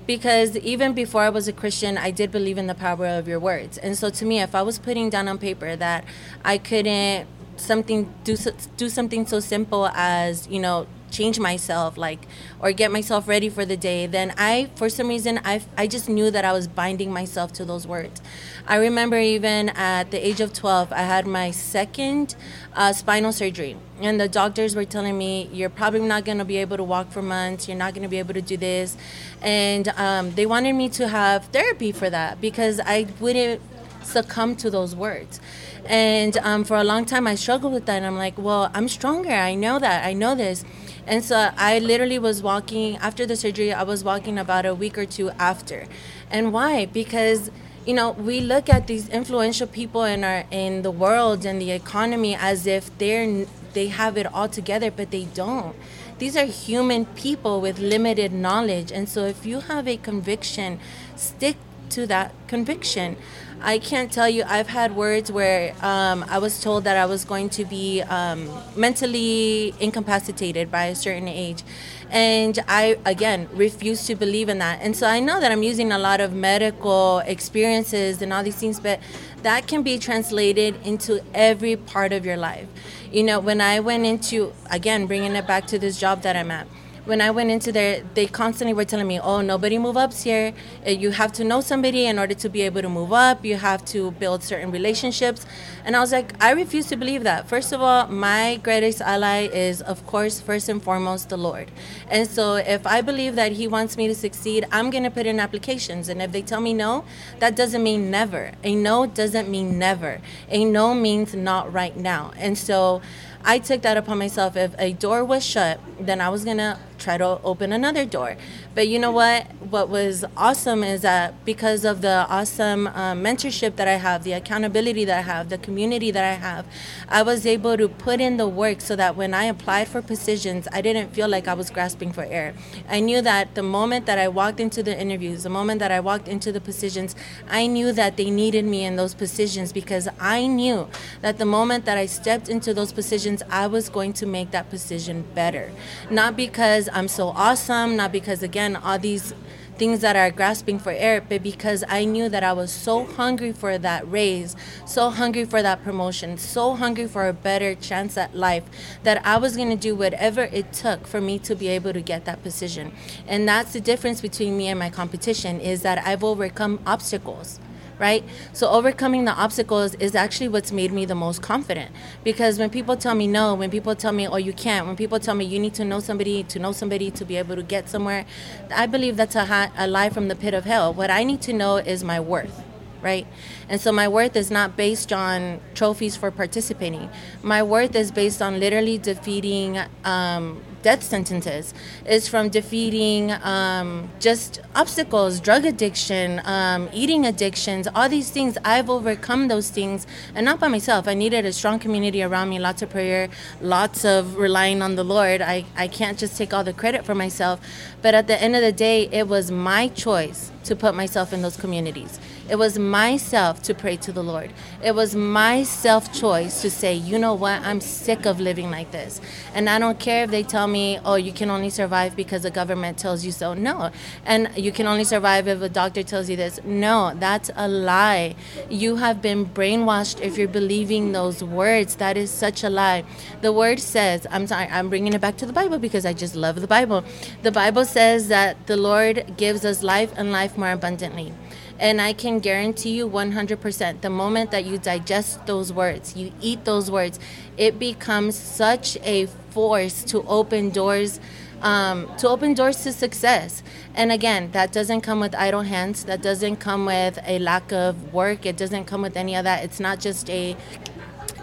because even before I was a Christian, I did believe in the power of your words. And so to me, if I was putting down on paper that I couldn't something do do something so simple as you know change myself like or get myself ready for the day then i for some reason i i just knew that i was binding myself to those words. I remember even at the age of 12 i had my second uh, spinal surgery and the doctors were telling me you're probably not going to be able to walk for months you're not going to be able to do this and um, they wanted me to have therapy for that because i wouldn't succumb to those words. And um, for a long time i struggled with that and i'm like well i'm stronger i know that i know this and so I literally was walking after the surgery, I was walking about a week or two after. And why? Because you know, we look at these influential people in our in the world and the economy as if they're they have it all together, but they don't. These are human people with limited knowledge, and so if you have a conviction, stick to that conviction. I can't tell you. I've had words where um, I was told that I was going to be um, mentally incapacitated by a certain age. And I, again, refuse to believe in that. And so I know that I'm using a lot of medical experiences and all these things, but that can be translated into every part of your life. You know, when I went into, again, bringing it back to this job that I'm at when I went into there, they constantly were telling me, "Oh, nobody move ups here. Uh, you have to know somebody in order to be able to move up. You have to build certain relationships." And I was like, I refuse to believe that. First of all, my greatest ally is, of course, first and foremost, the Lord. And so, if I believe that He wants me to succeed, I'm gonna put in applications. And if they tell me no, that doesn't mean never. A no doesn't mean never. A no means not right now. And so. I took that upon myself. If a door was shut, then I was to try to open another door. But you know what? What was awesome is that because of the awesome uh, mentorship that I have, the accountability that I have, the community that I have, I was able to put in the work so that when I applied for positions, I didn't feel like I was grasping for air. I knew that the moment that I walked into the interviews, the moment that I walked into the positions, I knew that they needed me in those positions because I knew that the moment that I stepped into those positions, I was going to make that position better. Not because because I'm so awesome, not because, again, all these things that are grasping for air, but because I knew that I was so hungry for that raise, so hungry for that promotion, so hungry for a better chance at life that I was going to do whatever it took for me to be able to get that position. And that's the difference between me and my competition is that I've overcome obstacles right? So overcoming the obstacles is actually what's made me the most confident. Because when people tell me no, when people tell me, oh, you can't, when people tell me you need to know somebody to know somebody to be able to get somewhere, I believe that's a, ha- a lie from the pit of hell. What I need to know is my worth right? And so my worth is not based on trophies for participating. My worth is based on literally defeating um, death sentences. It's from defeating um, just obstacles, drug addiction, um, eating addictions, all these things. I've overcome those things, and not by myself. I needed a strong community around me, lots of prayer, lots of relying on the Lord. I, I can't just take all the credit for myself. But at the end of the day, it was my choice to put myself in those communities. It was myself to pray to the Lord. It was my self choice to say, you know what, I'm sick of living like this. And I don't care if they tell me, oh, you can only survive because the government tells you so. No. And you can only survive if a doctor tells you this. No, that's a lie. You have been brainwashed if you're believing those words. That is such a lie. The word says, I'm sorry, I'm bringing it back to the Bible because I just love the Bible. The Bible says that the Lord gives us life and life more abundantly. And I can guarantee you 100% the moment that you digest those words, you eat those words, it becomes such a force to open doors. Um, to open doors to success. And again, that doesn't come with idle hands. That doesn't come with a lack of work. It doesn't come with any of that. It's not just a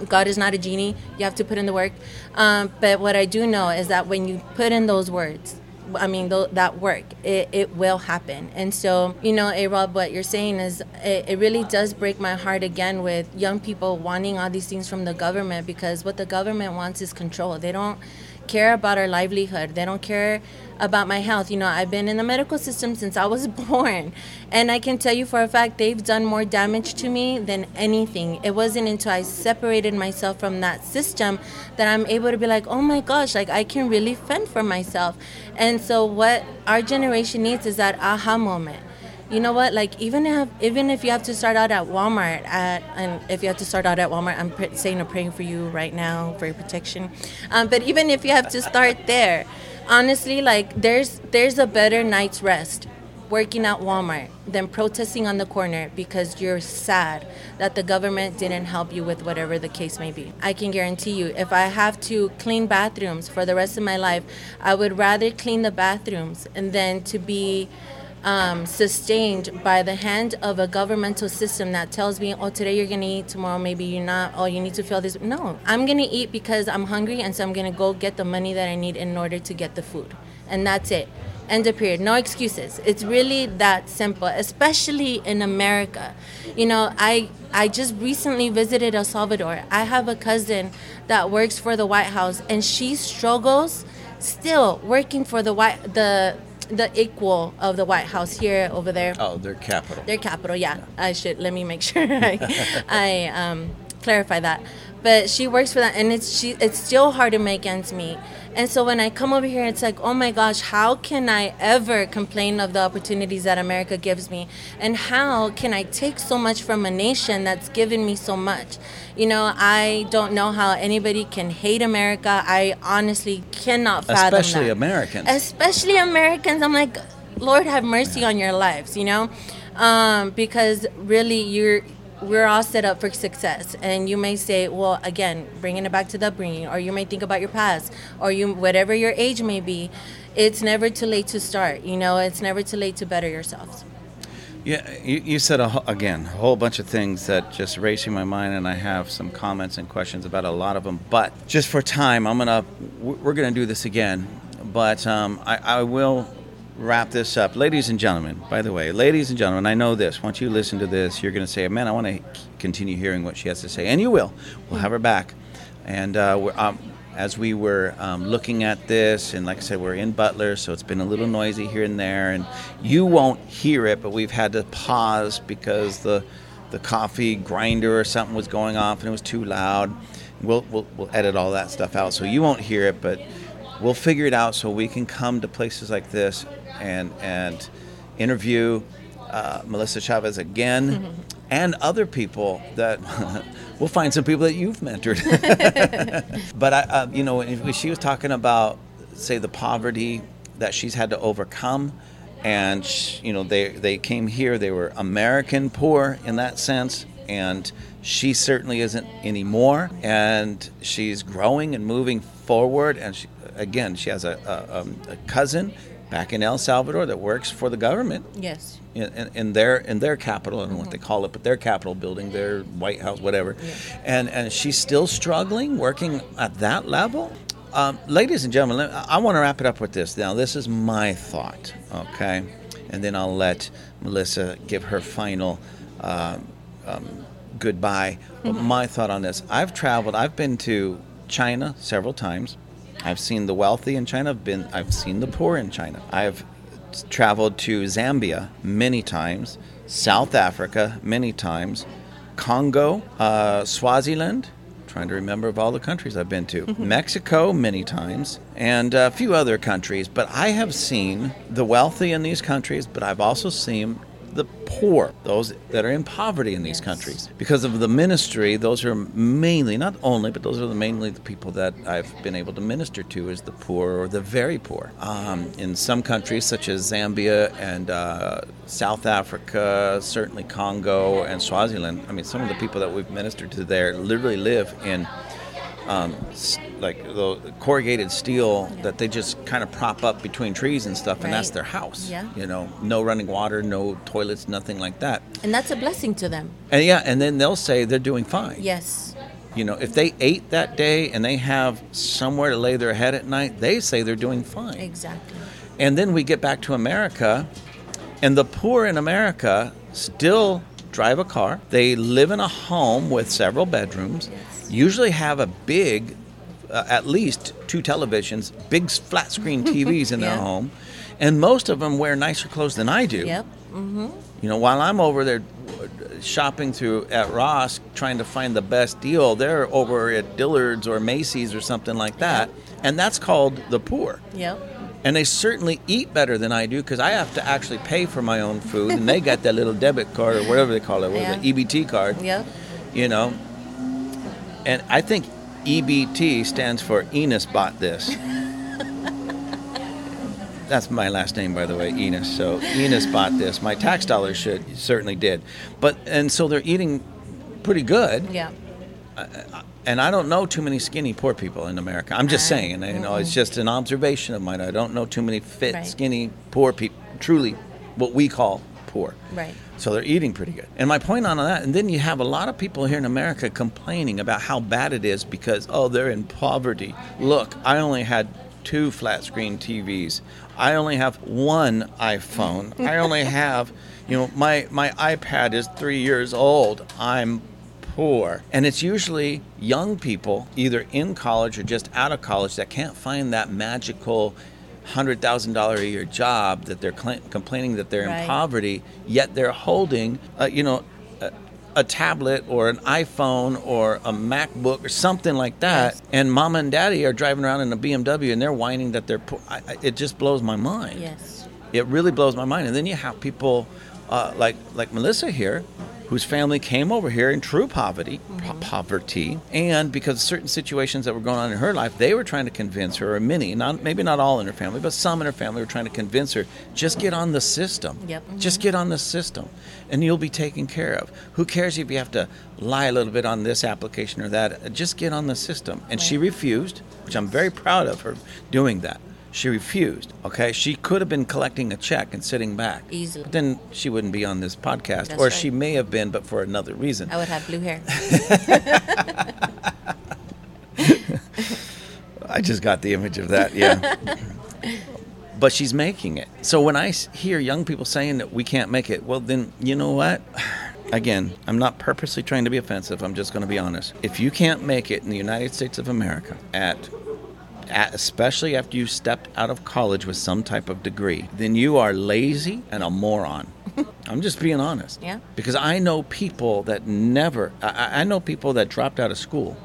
God is not a genie. You have to put in the work. Um, but what I do know is that when you put in those words, I mean, th- that work, it, it will happen. And so, you know, A Rob, what you're saying is it, it really does break my heart again with young people wanting all these things from the government because what the government wants is control. They don't care about our livelihood. They don't care about my health. You know, I've been in the medical system since I was born. And I can tell you for a fact, they've done more damage to me than anything. It wasn't until I separated myself from that system that I'm able to be like, oh my gosh, like I can really fend for myself. And so, what our generation needs is that aha moment you know what? Like even if even if you have to start out at walmart at and if you have to start out at walmart i'm pr- saying i'm praying for you right now for your protection. Um, but even if you have to start there honestly like there's there's a better night's rest working at walmart than protesting on the corner because you're sad that the government didn't help you with whatever the case may be. I can guarantee you if i have to clean bathrooms for the rest of my life i would rather clean the bathrooms and then to be um, sustained by the hand of a governmental system that tells me, oh, today you're gonna eat, tomorrow maybe you're not, oh, you need to feel this. No, I'm gonna eat because I'm hungry, and so I'm gonna go get the money that I need in order to get the food. And that's it. End of period. No excuses. It's really that simple, especially in America. You know, I I just recently visited El Salvador. I have a cousin that works for the White House, and she struggles still working for the white the the equal of the White House here over there. Oh, their capital. Their capital, yeah. yeah. I should let me make sure I, I um, clarify that. But she works for that, and it's she. It's still hard to make ends meet. And so when I come over here, it's like, oh my gosh, how can I ever complain of the opportunities that America gives me? And how can I take so much from a nation that's given me so much? You know, I don't know how anybody can hate America. I honestly cannot fathom Especially that. Americans. Especially Americans. I'm like, Lord have mercy on your lives, you know? Um, because really, you're we're all set up for success and you may say well again bringing it back to the upbringing or you may think about your past or you whatever your age may be it's never too late to start you know it's never too late to better yourselves Yeah, you, you said a, again a whole bunch of things that just racing my mind, and I have some comments and questions about a lot of them. But just for time, I'm gonna we're gonna do this again. But um, I, I will wrap this up, ladies and gentlemen. By the way, ladies and gentlemen, I know this. Once you listen to this, you're gonna say, "Man, I want to continue hearing what she has to say," and you will. We'll have her back, and uh, um, as we were um, looking at this, and like I said, we're in Butler, so it's been a little noisy here and there, and you won't hear it, but we've had to pause because the the coffee grinder or something was going off and it was too loud. We'll, we'll, we'll edit all that stuff out, so you won't hear it, but we'll figure it out so we can come to places like this and and interview uh, Melissa Chavez again mm-hmm. and other people that we'll find some people that you've mentored. but I, uh, you know, when she was talking about, say, the poverty that she's had to overcome, and she, you know, they they came here, they were American poor in that sense, and she certainly isn't anymore, and she's growing and moving forward, and she, again, she has a, a, um, a cousin back in El Salvador that works for the government. Yes. In, in, in their in their capital, I don't know mm-hmm. what they call it, but their capital building, their White House, whatever. Yeah. And and she's still struggling, working at that level. Um, ladies and gentlemen, I want to wrap it up with this. Now, this is my thought, okay, and then I'll let Melissa give her final uh, um, goodbye. Mm-hmm. my thought on this: I've traveled. I've been to China several times. I've seen the wealthy in China. I've been. I've seen the poor in China. I've traveled to Zambia many times, South Africa many times, Congo, uh, Swaziland. Trying to remember of all the countries I've been to. Mm-hmm. Mexico many times, and a few other countries. But I have seen the wealthy in these countries, but I've also seen the poor, those that are in poverty in these yes. countries. Because of the ministry, those are mainly, not only, but those are the mainly the people that I've been able to minister to is the poor or the very poor. Um, in some countries, such as Zambia and uh, South Africa, certainly Congo and Swaziland, I mean, some of the people that we've ministered to there literally live in um, like the corrugated steel yeah. that they just kind of prop up between trees and stuff, right. and that's their house. Yeah. You know, no running water, no toilets, nothing like that. And that's a blessing to them. And yeah, and then they'll say they're doing fine. Yes. You know, if they ate that day and they have somewhere to lay their head at night, they say they're doing fine. Exactly. And then we get back to America, and the poor in America still drive a car. They live in a home with several bedrooms. Yes usually have a big, uh, at least two televisions, big flat screen TVs in their home, and most of them wear nicer clothes than I do. Yep. Mm-hmm. You know, while I'm over there shopping through at Ross trying to find the best deal, they're over at Dillard's or Macy's or something like that, yep. and that's called the poor. Yep. And they certainly eat better than I do because I have to actually pay for my own food, and they got that little debit card or whatever they call it, yeah. the EBT card. Yep. You know, and I think EBT stands for Enos bought this. That's my last name, by the way, Enos. So Enos bought this. My tax dollars should certainly did, but and so they're eating pretty good. Yeah. and I don't know too many skinny poor people in America. I'm just saying, you know, mm-hmm. it's just an observation of mine. I don't know too many fit, right. skinny, poor people. Truly, what we call poor. Right. So they're eating pretty good. And my point on that, and then you have a lot of people here in America complaining about how bad it is because, oh, they're in poverty. Look, I only had two flat screen TVs. I only have one iPhone. I only have, you know, my, my iPad is three years old. I'm poor. And it's usually young people, either in college or just out of college, that can't find that magical hundred thousand dollar a year job that they're cl- complaining that they're right. in poverty, yet they're holding, uh, you know, a, a, tablet or an iPhone or a MacBook or something like that, yes. and mom and daddy are driving around in a BMW and they're whining that they're. poor. I, I, it just blows my mind. Yes, it really blows my mind. And then you have people uh, like like Melissa here whose family came over here in true poverty, mm-hmm. poverty, and because of certain situations that were going on in her life, they were trying to convince her, or many, not maybe not all in her family, but some in her family were trying to convince her, just get on the system. Yep. Mm-hmm. Just get on the system, and you'll be taken care of. Who cares if you have to lie a little bit on this application or that? Just get on the system. And right. she refused, which I'm very proud of her doing that. She refused. Okay, she could have been collecting a check and sitting back. Easily. But then she wouldn't be on this podcast, That's or right. she may have been, but for another reason. I would have blue hair. I just got the image of that. Yeah. but she's making it. So when I hear young people saying that we can't make it, well, then you know what? Again, I'm not purposely trying to be offensive. I'm just going to be honest. If you can't make it in the United States of America at at, especially after you stepped out of college with some type of degree, then you are lazy and a moron. I'm just being honest. Yeah. Because I know people that never, I- I, know people that dropped out of school,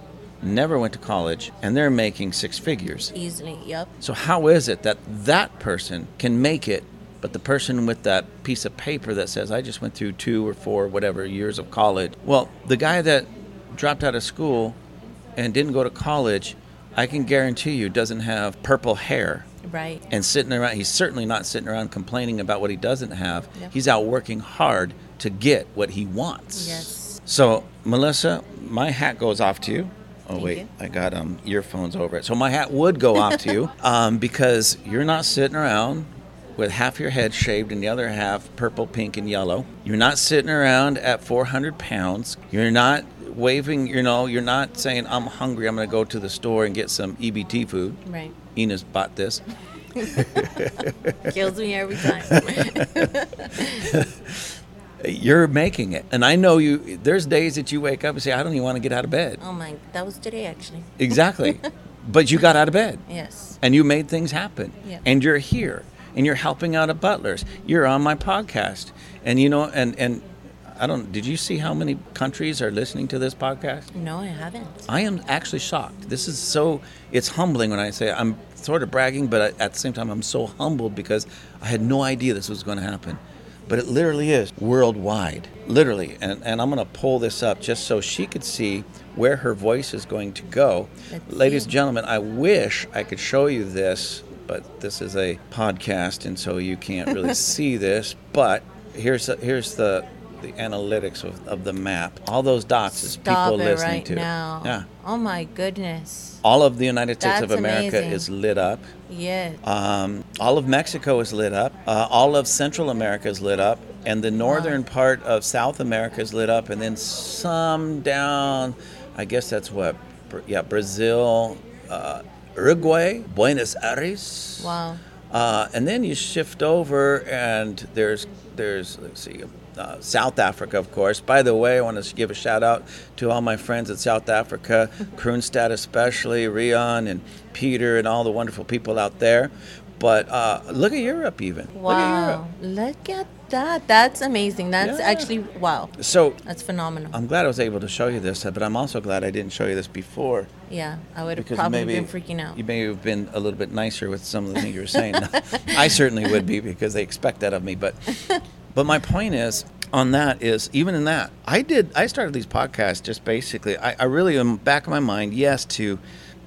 never went to college, and they're making six figures. Easily. Yep. So how is it that that person can make it, but the person with that piece of paper that says I just went through two or four whatever years of college, well, the guy that dropped out of school and didn't go to college, I can guarantee you doesn't have purple hair Right. and sitting around. He's certainly not sitting around complaining about what he doesn't have. Yep. He's out working hard to get what he wants. Yes. So, Melissa, my hat goes off to you. Oh Thank wait, you. I got um, earphones over it. So my hat would go off to you um, because you're not sitting around with half your head shaved and the other half purple, pink, and yellow. You're not sitting around at 400 pounds. You're not waving. You know, you're not saying I'm hungry. I'm going to go to the store and get some EBT food. Right. Enos bought this. Kills me every time. You're making it, and I know you. There's days that you wake up and say, "I don't even want to get out of bed." oh my, that was today actually. Exactly, but you got out of bed. Yes. and you made things happen Yeah. and you're here and you're helping out at butlers you're on my podcast and you know and and i don't did you see how many countries are listening to this podcast? No, I haven't. i am actually shocked. This is so it's humbling when i say i'm sort of bragging but at the same time i'm so humbled because i had no idea this was going to happen. But it literally is worldwide literally. And, and i'm going to pull this up just so she could see where her voice is going to go. Let's ladies see. and gentlemen i wish i could show you this but this is a podcast and so you can't really see this. But here's here's the the analytics of, of the map all those dots is Stop people it listening right to now. yeah Oh my goodness. all of the united states of america amazing. is lit up Yes. um, all of Mexico is lit up. Uh, all of Central America is lit up, and the northern part of South America is lit up, and then some down. I guess that's what, yeah, Brazil, uh, Uruguay, Buenos Aires. wow. Uh, and then you shift over, and there's there's let's see, uh, South Africa, of course. By the way, I want to give a shout out to all my friends in South Africa, Kroonstad especially, Rion and Peter, and all the wonderful people out there. But uh, look at Europe, even. Look at. Wow. Look at that. That's amazing. That's Yeah. actually wow. So That's phenomenal. I'm glad I was able to show you this, but I'm also glad I didn't show you this before. yeah, I would have probably maybe been freaking out. You may have been a little bit nicer with some of the things you were saying. I certainly would be because they expect that of me. But but my point is on that is even in that I did I started these podcasts just basically I, I really am back in my mind yes to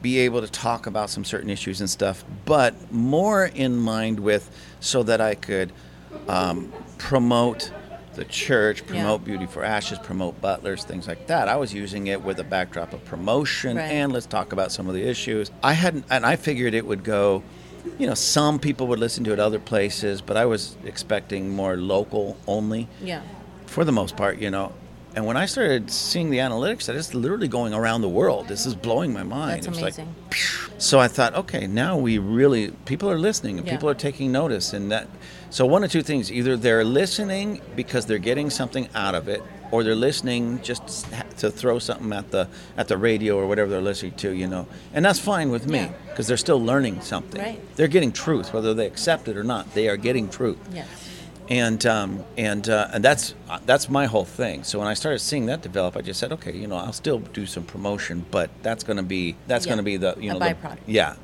be able to talk about some certain issues and stuff, but more in mind with so that I could um, promote the church, Yeah. promote Beauty for Ashes, promote butlers, things like that. I was using it with a backdrop of promotion Right. and let's talk about some of the issues. I hadn't, and I figured it would go. You know, some people would listen to it other places, but I was expecting more local only yeah. for the most part, you know. And when I started seeing the analytics, that it's literally going around the world. This is blowing my mind. That's amazing. Like, so I thought, okay, now we really people are listening and Yeah. people are taking notice, and that. So one of two things: either they're listening because they're getting something out of it, or they're listening just to throw something at the at the radio or whatever they're listening to, you know. And that's fine with me Yeah. because they're still learning something. Right. They're getting truth, whether they accept it or not. They are getting truth Yes. and um, and uh, and that's that's my whole thing. So when I started seeing that develop, I just said, okay, you know, I'll still do some promotion, but that's going to be that's Yeah, going to be the you a know the- yeah,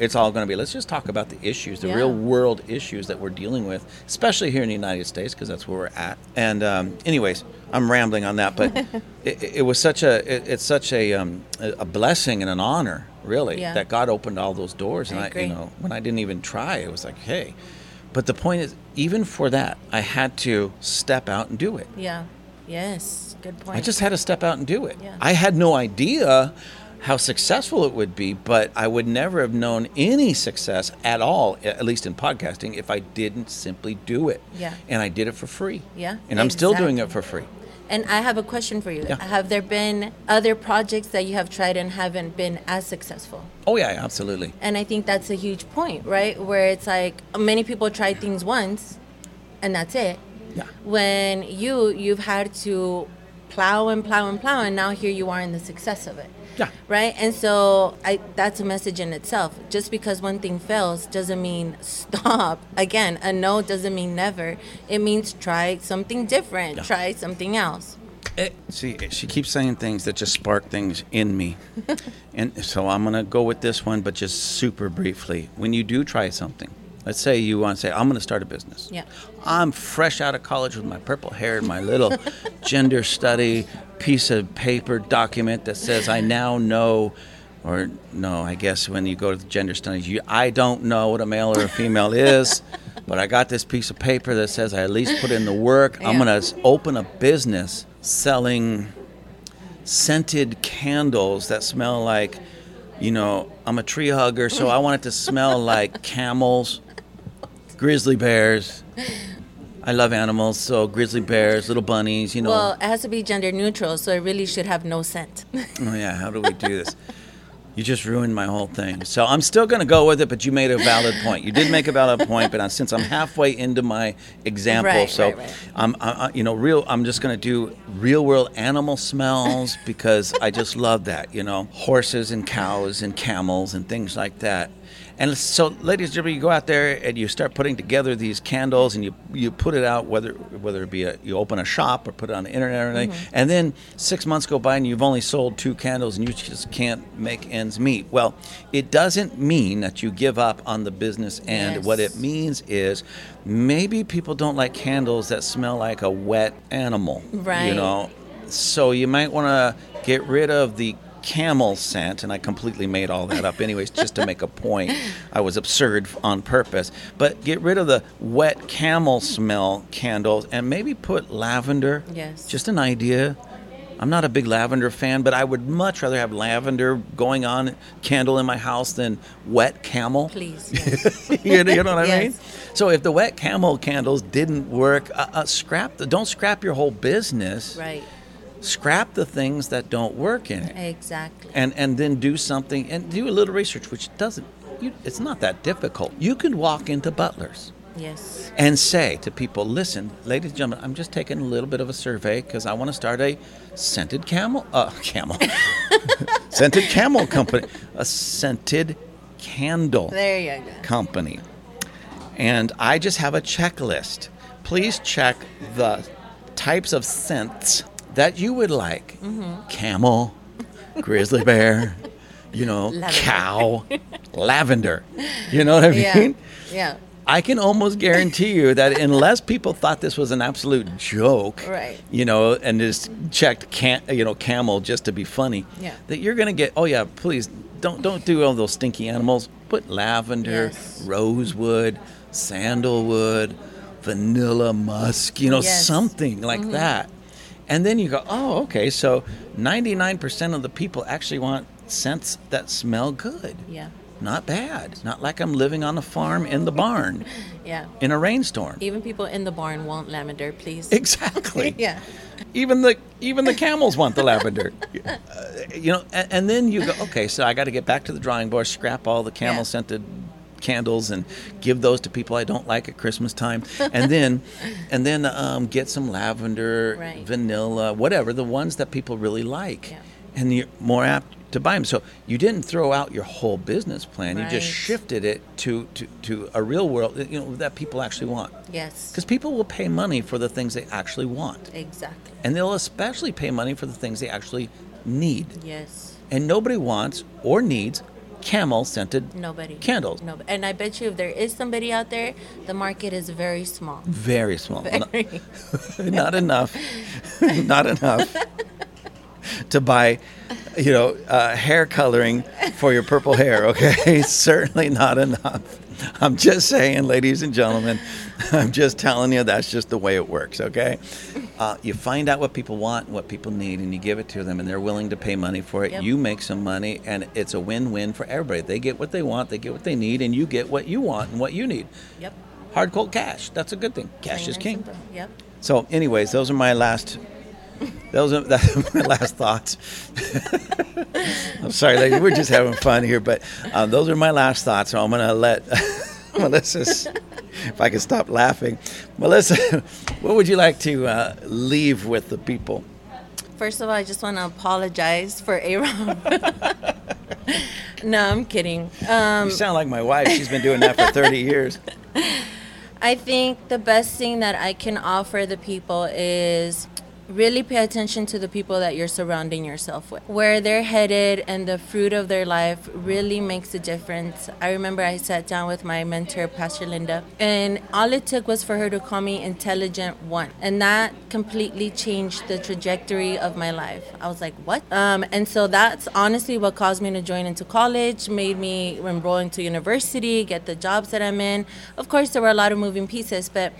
it's all going to be. Let's just talk about the issues, the Yeah. real world issues that we're dealing with, especially here in the United States, because that's where we're at. And um, anyways, I'm rambling on that, but it, it was such a it, it's such a um, a blessing and an honor, really, Yeah. that God opened all those doors. And I I, you know, when I didn't even try, it was like, hey. But the point is, even for that, I had to step out and do it. Yeah. Yes. Good point. I just had to step out and do it. Yeah. I had no idea how successful it would be, but I would never have known any success at all, at least in podcasting, if I didn't simply do it. Yeah. And I did it for free. Yeah, And I'm still doing it for free. And I have a question for you. Yeah. Have there been other projects that you have tried and haven't been as successful? Oh, yeah, absolutely. And I think that's a huge point, right? Where it's like many people try things once and that's it. Yeah. When you you've had to plow and plow and plow and now here you are in the success of it. Yeah. Right? And so I that's a message in itself. Just because one thing fails doesn't mean stop. Again, a no doesn't mean never. It means try something different. Yeah. Try something else. It, see, eh, she keeps saying things that just spark things in me. and so I'm going to go with this one, but just super briefly. When you do try something, let's say you want to say, I'm going to start a business. Yeah. I'm fresh out of college with my purple hair and my little gender study piece of paper document that says, I now know. Or no, I guess when you go to the gender studies, you, I don't know what a male or a female is, but I got this piece of paper that says I at least put in the work. I'm going to open a business selling scented candles that smell like, you know, I'm a tree hugger, so I want it to smell like camels, grizzly bears. I love animals, so grizzly bears, little bunnies, you know. Well, it has to be gender neutral, so it really should have no scent. oh yeah, how do we do this? You just ruined my whole thing. So I'm still going to go with it, but you made a valid point. You did make a valid point, but I- since I'm halfway into my example, Right, so right, right. I'm, I, you know, real. I'm just going to do real world animal smells because I just love that. You know, horses and cows and camels and things like that. And so, ladies and gentlemen, you go out there and you start putting together these candles, and you you put it out whether whether it be a, you open a shop or put it on the internet or anything, Mm-hmm. and then six months go by and you've only sold two candles and you just can't make ends meet. Well, it doesn't mean that you give up on the business end. Yes. What it means is maybe people don't like candles that smell like a wet animal. Right. You know, so you might want to get rid of the camel scent and i completely made all that up anyways just to make a point i was absurd on purpose but get rid of the wet camel smell candles and maybe put lavender Yes. just an idea i'm not a big lavender fan but i would much rather have lavender going on candle in my house than wet camel Please. Yes. you, know, you know what I mean? Yes. So if the wet camel candles didn't work, uh, uh, scrap the. Don't scrap your whole business. right. Scrap the things that don't work in it, Exactly. and and then do something and do a little research, which doesn't. You, it's not that difficult. You can walk into Butler's Yes. and say to people, "Listen, ladies and gentlemen, I'm just taking a little bit of a survey because I want to start a scented camel, uh, camel, scented camel company, a scented candle." There you go. company. And I just have a checklist. Please check the types of scents that you would like mm-hmm. camel, grizzly bear, you know, Lavender. cow, lavender. You know what I Yeah. mean? Yeah. I can almost guarantee you that unless people thought this was an absolute joke, Right. you know, and just checked can you know camel just to be funny, Yeah. that you're gonna get. Oh yeah, please don't don't do all those stinky animals. Put lavender, Yes. rosewood, sandalwood, vanilla musk, you know, Yes. something like mm-hmm. that. And then you go, oh, okay, so 99% of the people actually want scents that smell good. Yeah. Not bad. Not like I'm living on a farm in the barn Yeah. in a rainstorm. Even people in the barn want lavender, please. Exactly. yeah. Even the even the camels want the lavender. Uh, you know, and, and then you go, okay, so I got to get back to the drawing board, scrap all the camel Yeah. Candles and give those to people I don't like at Christmas time, and then and then um, get some lavender, Right. vanilla, whatever the ones that people really like, Yeah. and you're more apt to buy them. So you didn't throw out your whole business plan; you just shifted it to, to to a real world, you know, that people actually want. Yes. Because people will pay money for the things they actually want. Exactly. And they'll especially pay money for the things they actually need. Yes. And nobody wants or needs camel scented Nobody. candles. No. And I bet you if there is somebody out there, the market is very small. Very small. Not, Very. not enough. not enough to buy, you know, uh, hair coloring for your purple hair, okay? Certainly not enough. I'm just saying, ladies and gentlemen, I'm just telling you that's just the way it works, okay? Uh, you find out what people want, and what people need, and you give it to them, and they're willing to pay money for it. Yep. You make some money, and it's a win win for everybody. They get what they want, they get what they need, and you get what you want and what you need. Yep. Hard cold cash. That's a good thing. Cash Plain is king. simple. Yep. So, anyways, those are my last. Those are that's my last thoughts. I'm sorry, ladies, we're just having fun here, but um, those are my last thoughts. So I'm gonna let Melissa, if I can stop laughing, Melissa, what would you like to uh, leave with the people? First of all, I just want to apologize for Aaron. no, I'm kidding. Um, You sound like my wife. She's been doing that for 30 years. I think the best thing that I can offer the people is really pay attention to the people that you're surrounding yourself with. Where they're headed and the fruit of their life really makes a difference. I remember I sat down with my mentor, Pastor Linda, and all it took was for her to call me intelligent one. And that completely changed the trajectory of my life. I was like, what? Um, and so that's honestly what caused me to join into college, made me enroll into university, get the jobs that I'm in. Of course, there were a lot of moving pieces, but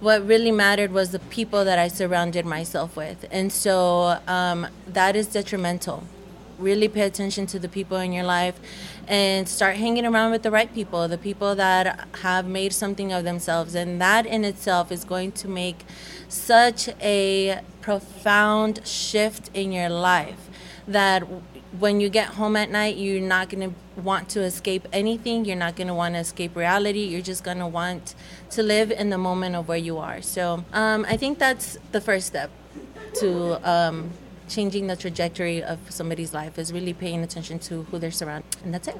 what really mattered was the people that I surrounded myself with. And so um, that is detrimental. Really pay attention to the people in your life and start hanging around with the right people, the people that have made something of themselves. And that in itself is going to make such a profound shift in your life that when you get home at night, you're not going to want to escape anything. You're not going to want to escape reality. You're just going to want to live in the moment of where you are. So um, I think that's the first step to um, changing the trajectory of somebody's life is really paying attention to who they're surrounded. And that's it.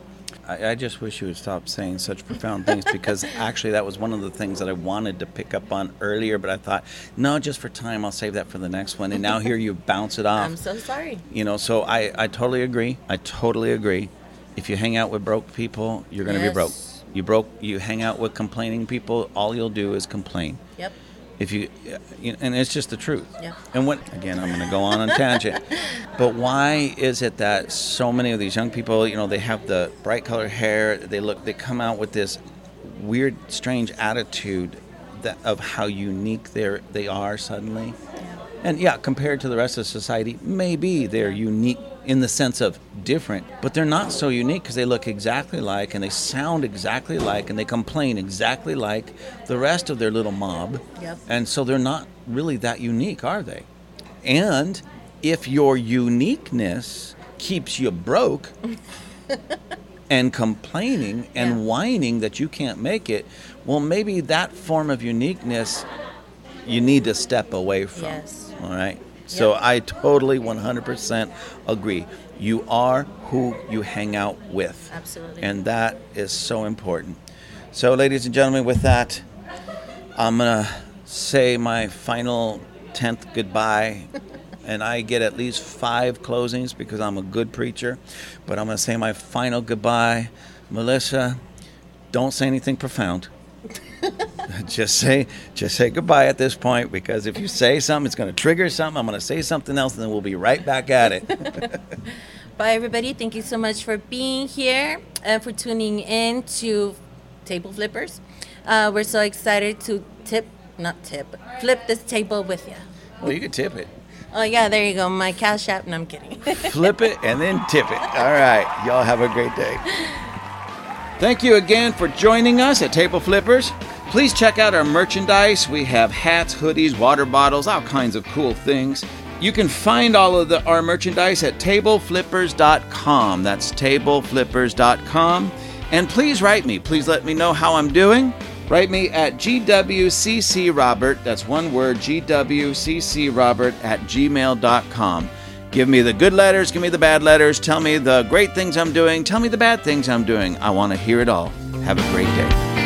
I, I just wish you would stop saying such profound things because actually that was one of the things that I wanted to pick up on earlier, but I thought, no, just for time, I'll save that for the next one. And now here you bounce it off. I'm so sorry. You know, so I, I totally agree. I totally agree. If you hang out with broke people, you're going to be broke. You broke. You hang out with complaining people, all you'll do is complain. Yep. If you, you and it's just the truth. Yeah. And what again? I'm going to go on a tangent. But why is it that so many of these young people, you know, they have the bright colored hair, they look, they come out with this weird, strange attitude that of how unique they they are suddenly. And yeah, compared to the rest of society, maybe they're unique in the sense of different, but they're not so unique because they look exactly like and they sound exactly like and they complain exactly like the rest of their little mob. Yep. And so they're not really that unique, are they? And if your uniqueness keeps you broke and complaining and Yeah. whining that you can't make it, well, maybe that form of uniqueness you need to step away from. Yes. All right. So Yep. I totally 100% agree. You are who you hang out with. Absolutely. And that is so important. So, ladies and gentlemen, with that, I'm going to say my final 10th goodbye. and I get at least five closings because I'm a good preacher. But I'm going to say my final goodbye. Melissa, don't say anything profound. just say just say goodbye at this point because if you say something it's going to trigger something i'm going to say something else and then we'll be right back at it Bye, everybody. Thank you so much for being here and for tuning in to Table Flippers. Uh, we're so excited to tip, not tip, flip this table with you. well you can tip it Oh, yeah, there you go. My cash app. No, I'm kidding. flip it and then tip it all right y'all have a great day thank you again for joining us at table flippers please check out our merchandise. We have hats hoodies water bottles all kinds of cool things. You can find all of the, our merchandise at tableflippers.com that's tableflippers.com and please write me. Please let me know how i'm doing. Write me at gwccrobert, that's one word, gwccrobert at gmail.com. Give me the good letters, give me the bad letters, tell me the great things I'm doing, tell me the bad things I'm doing. I want to hear it all. Have a great day.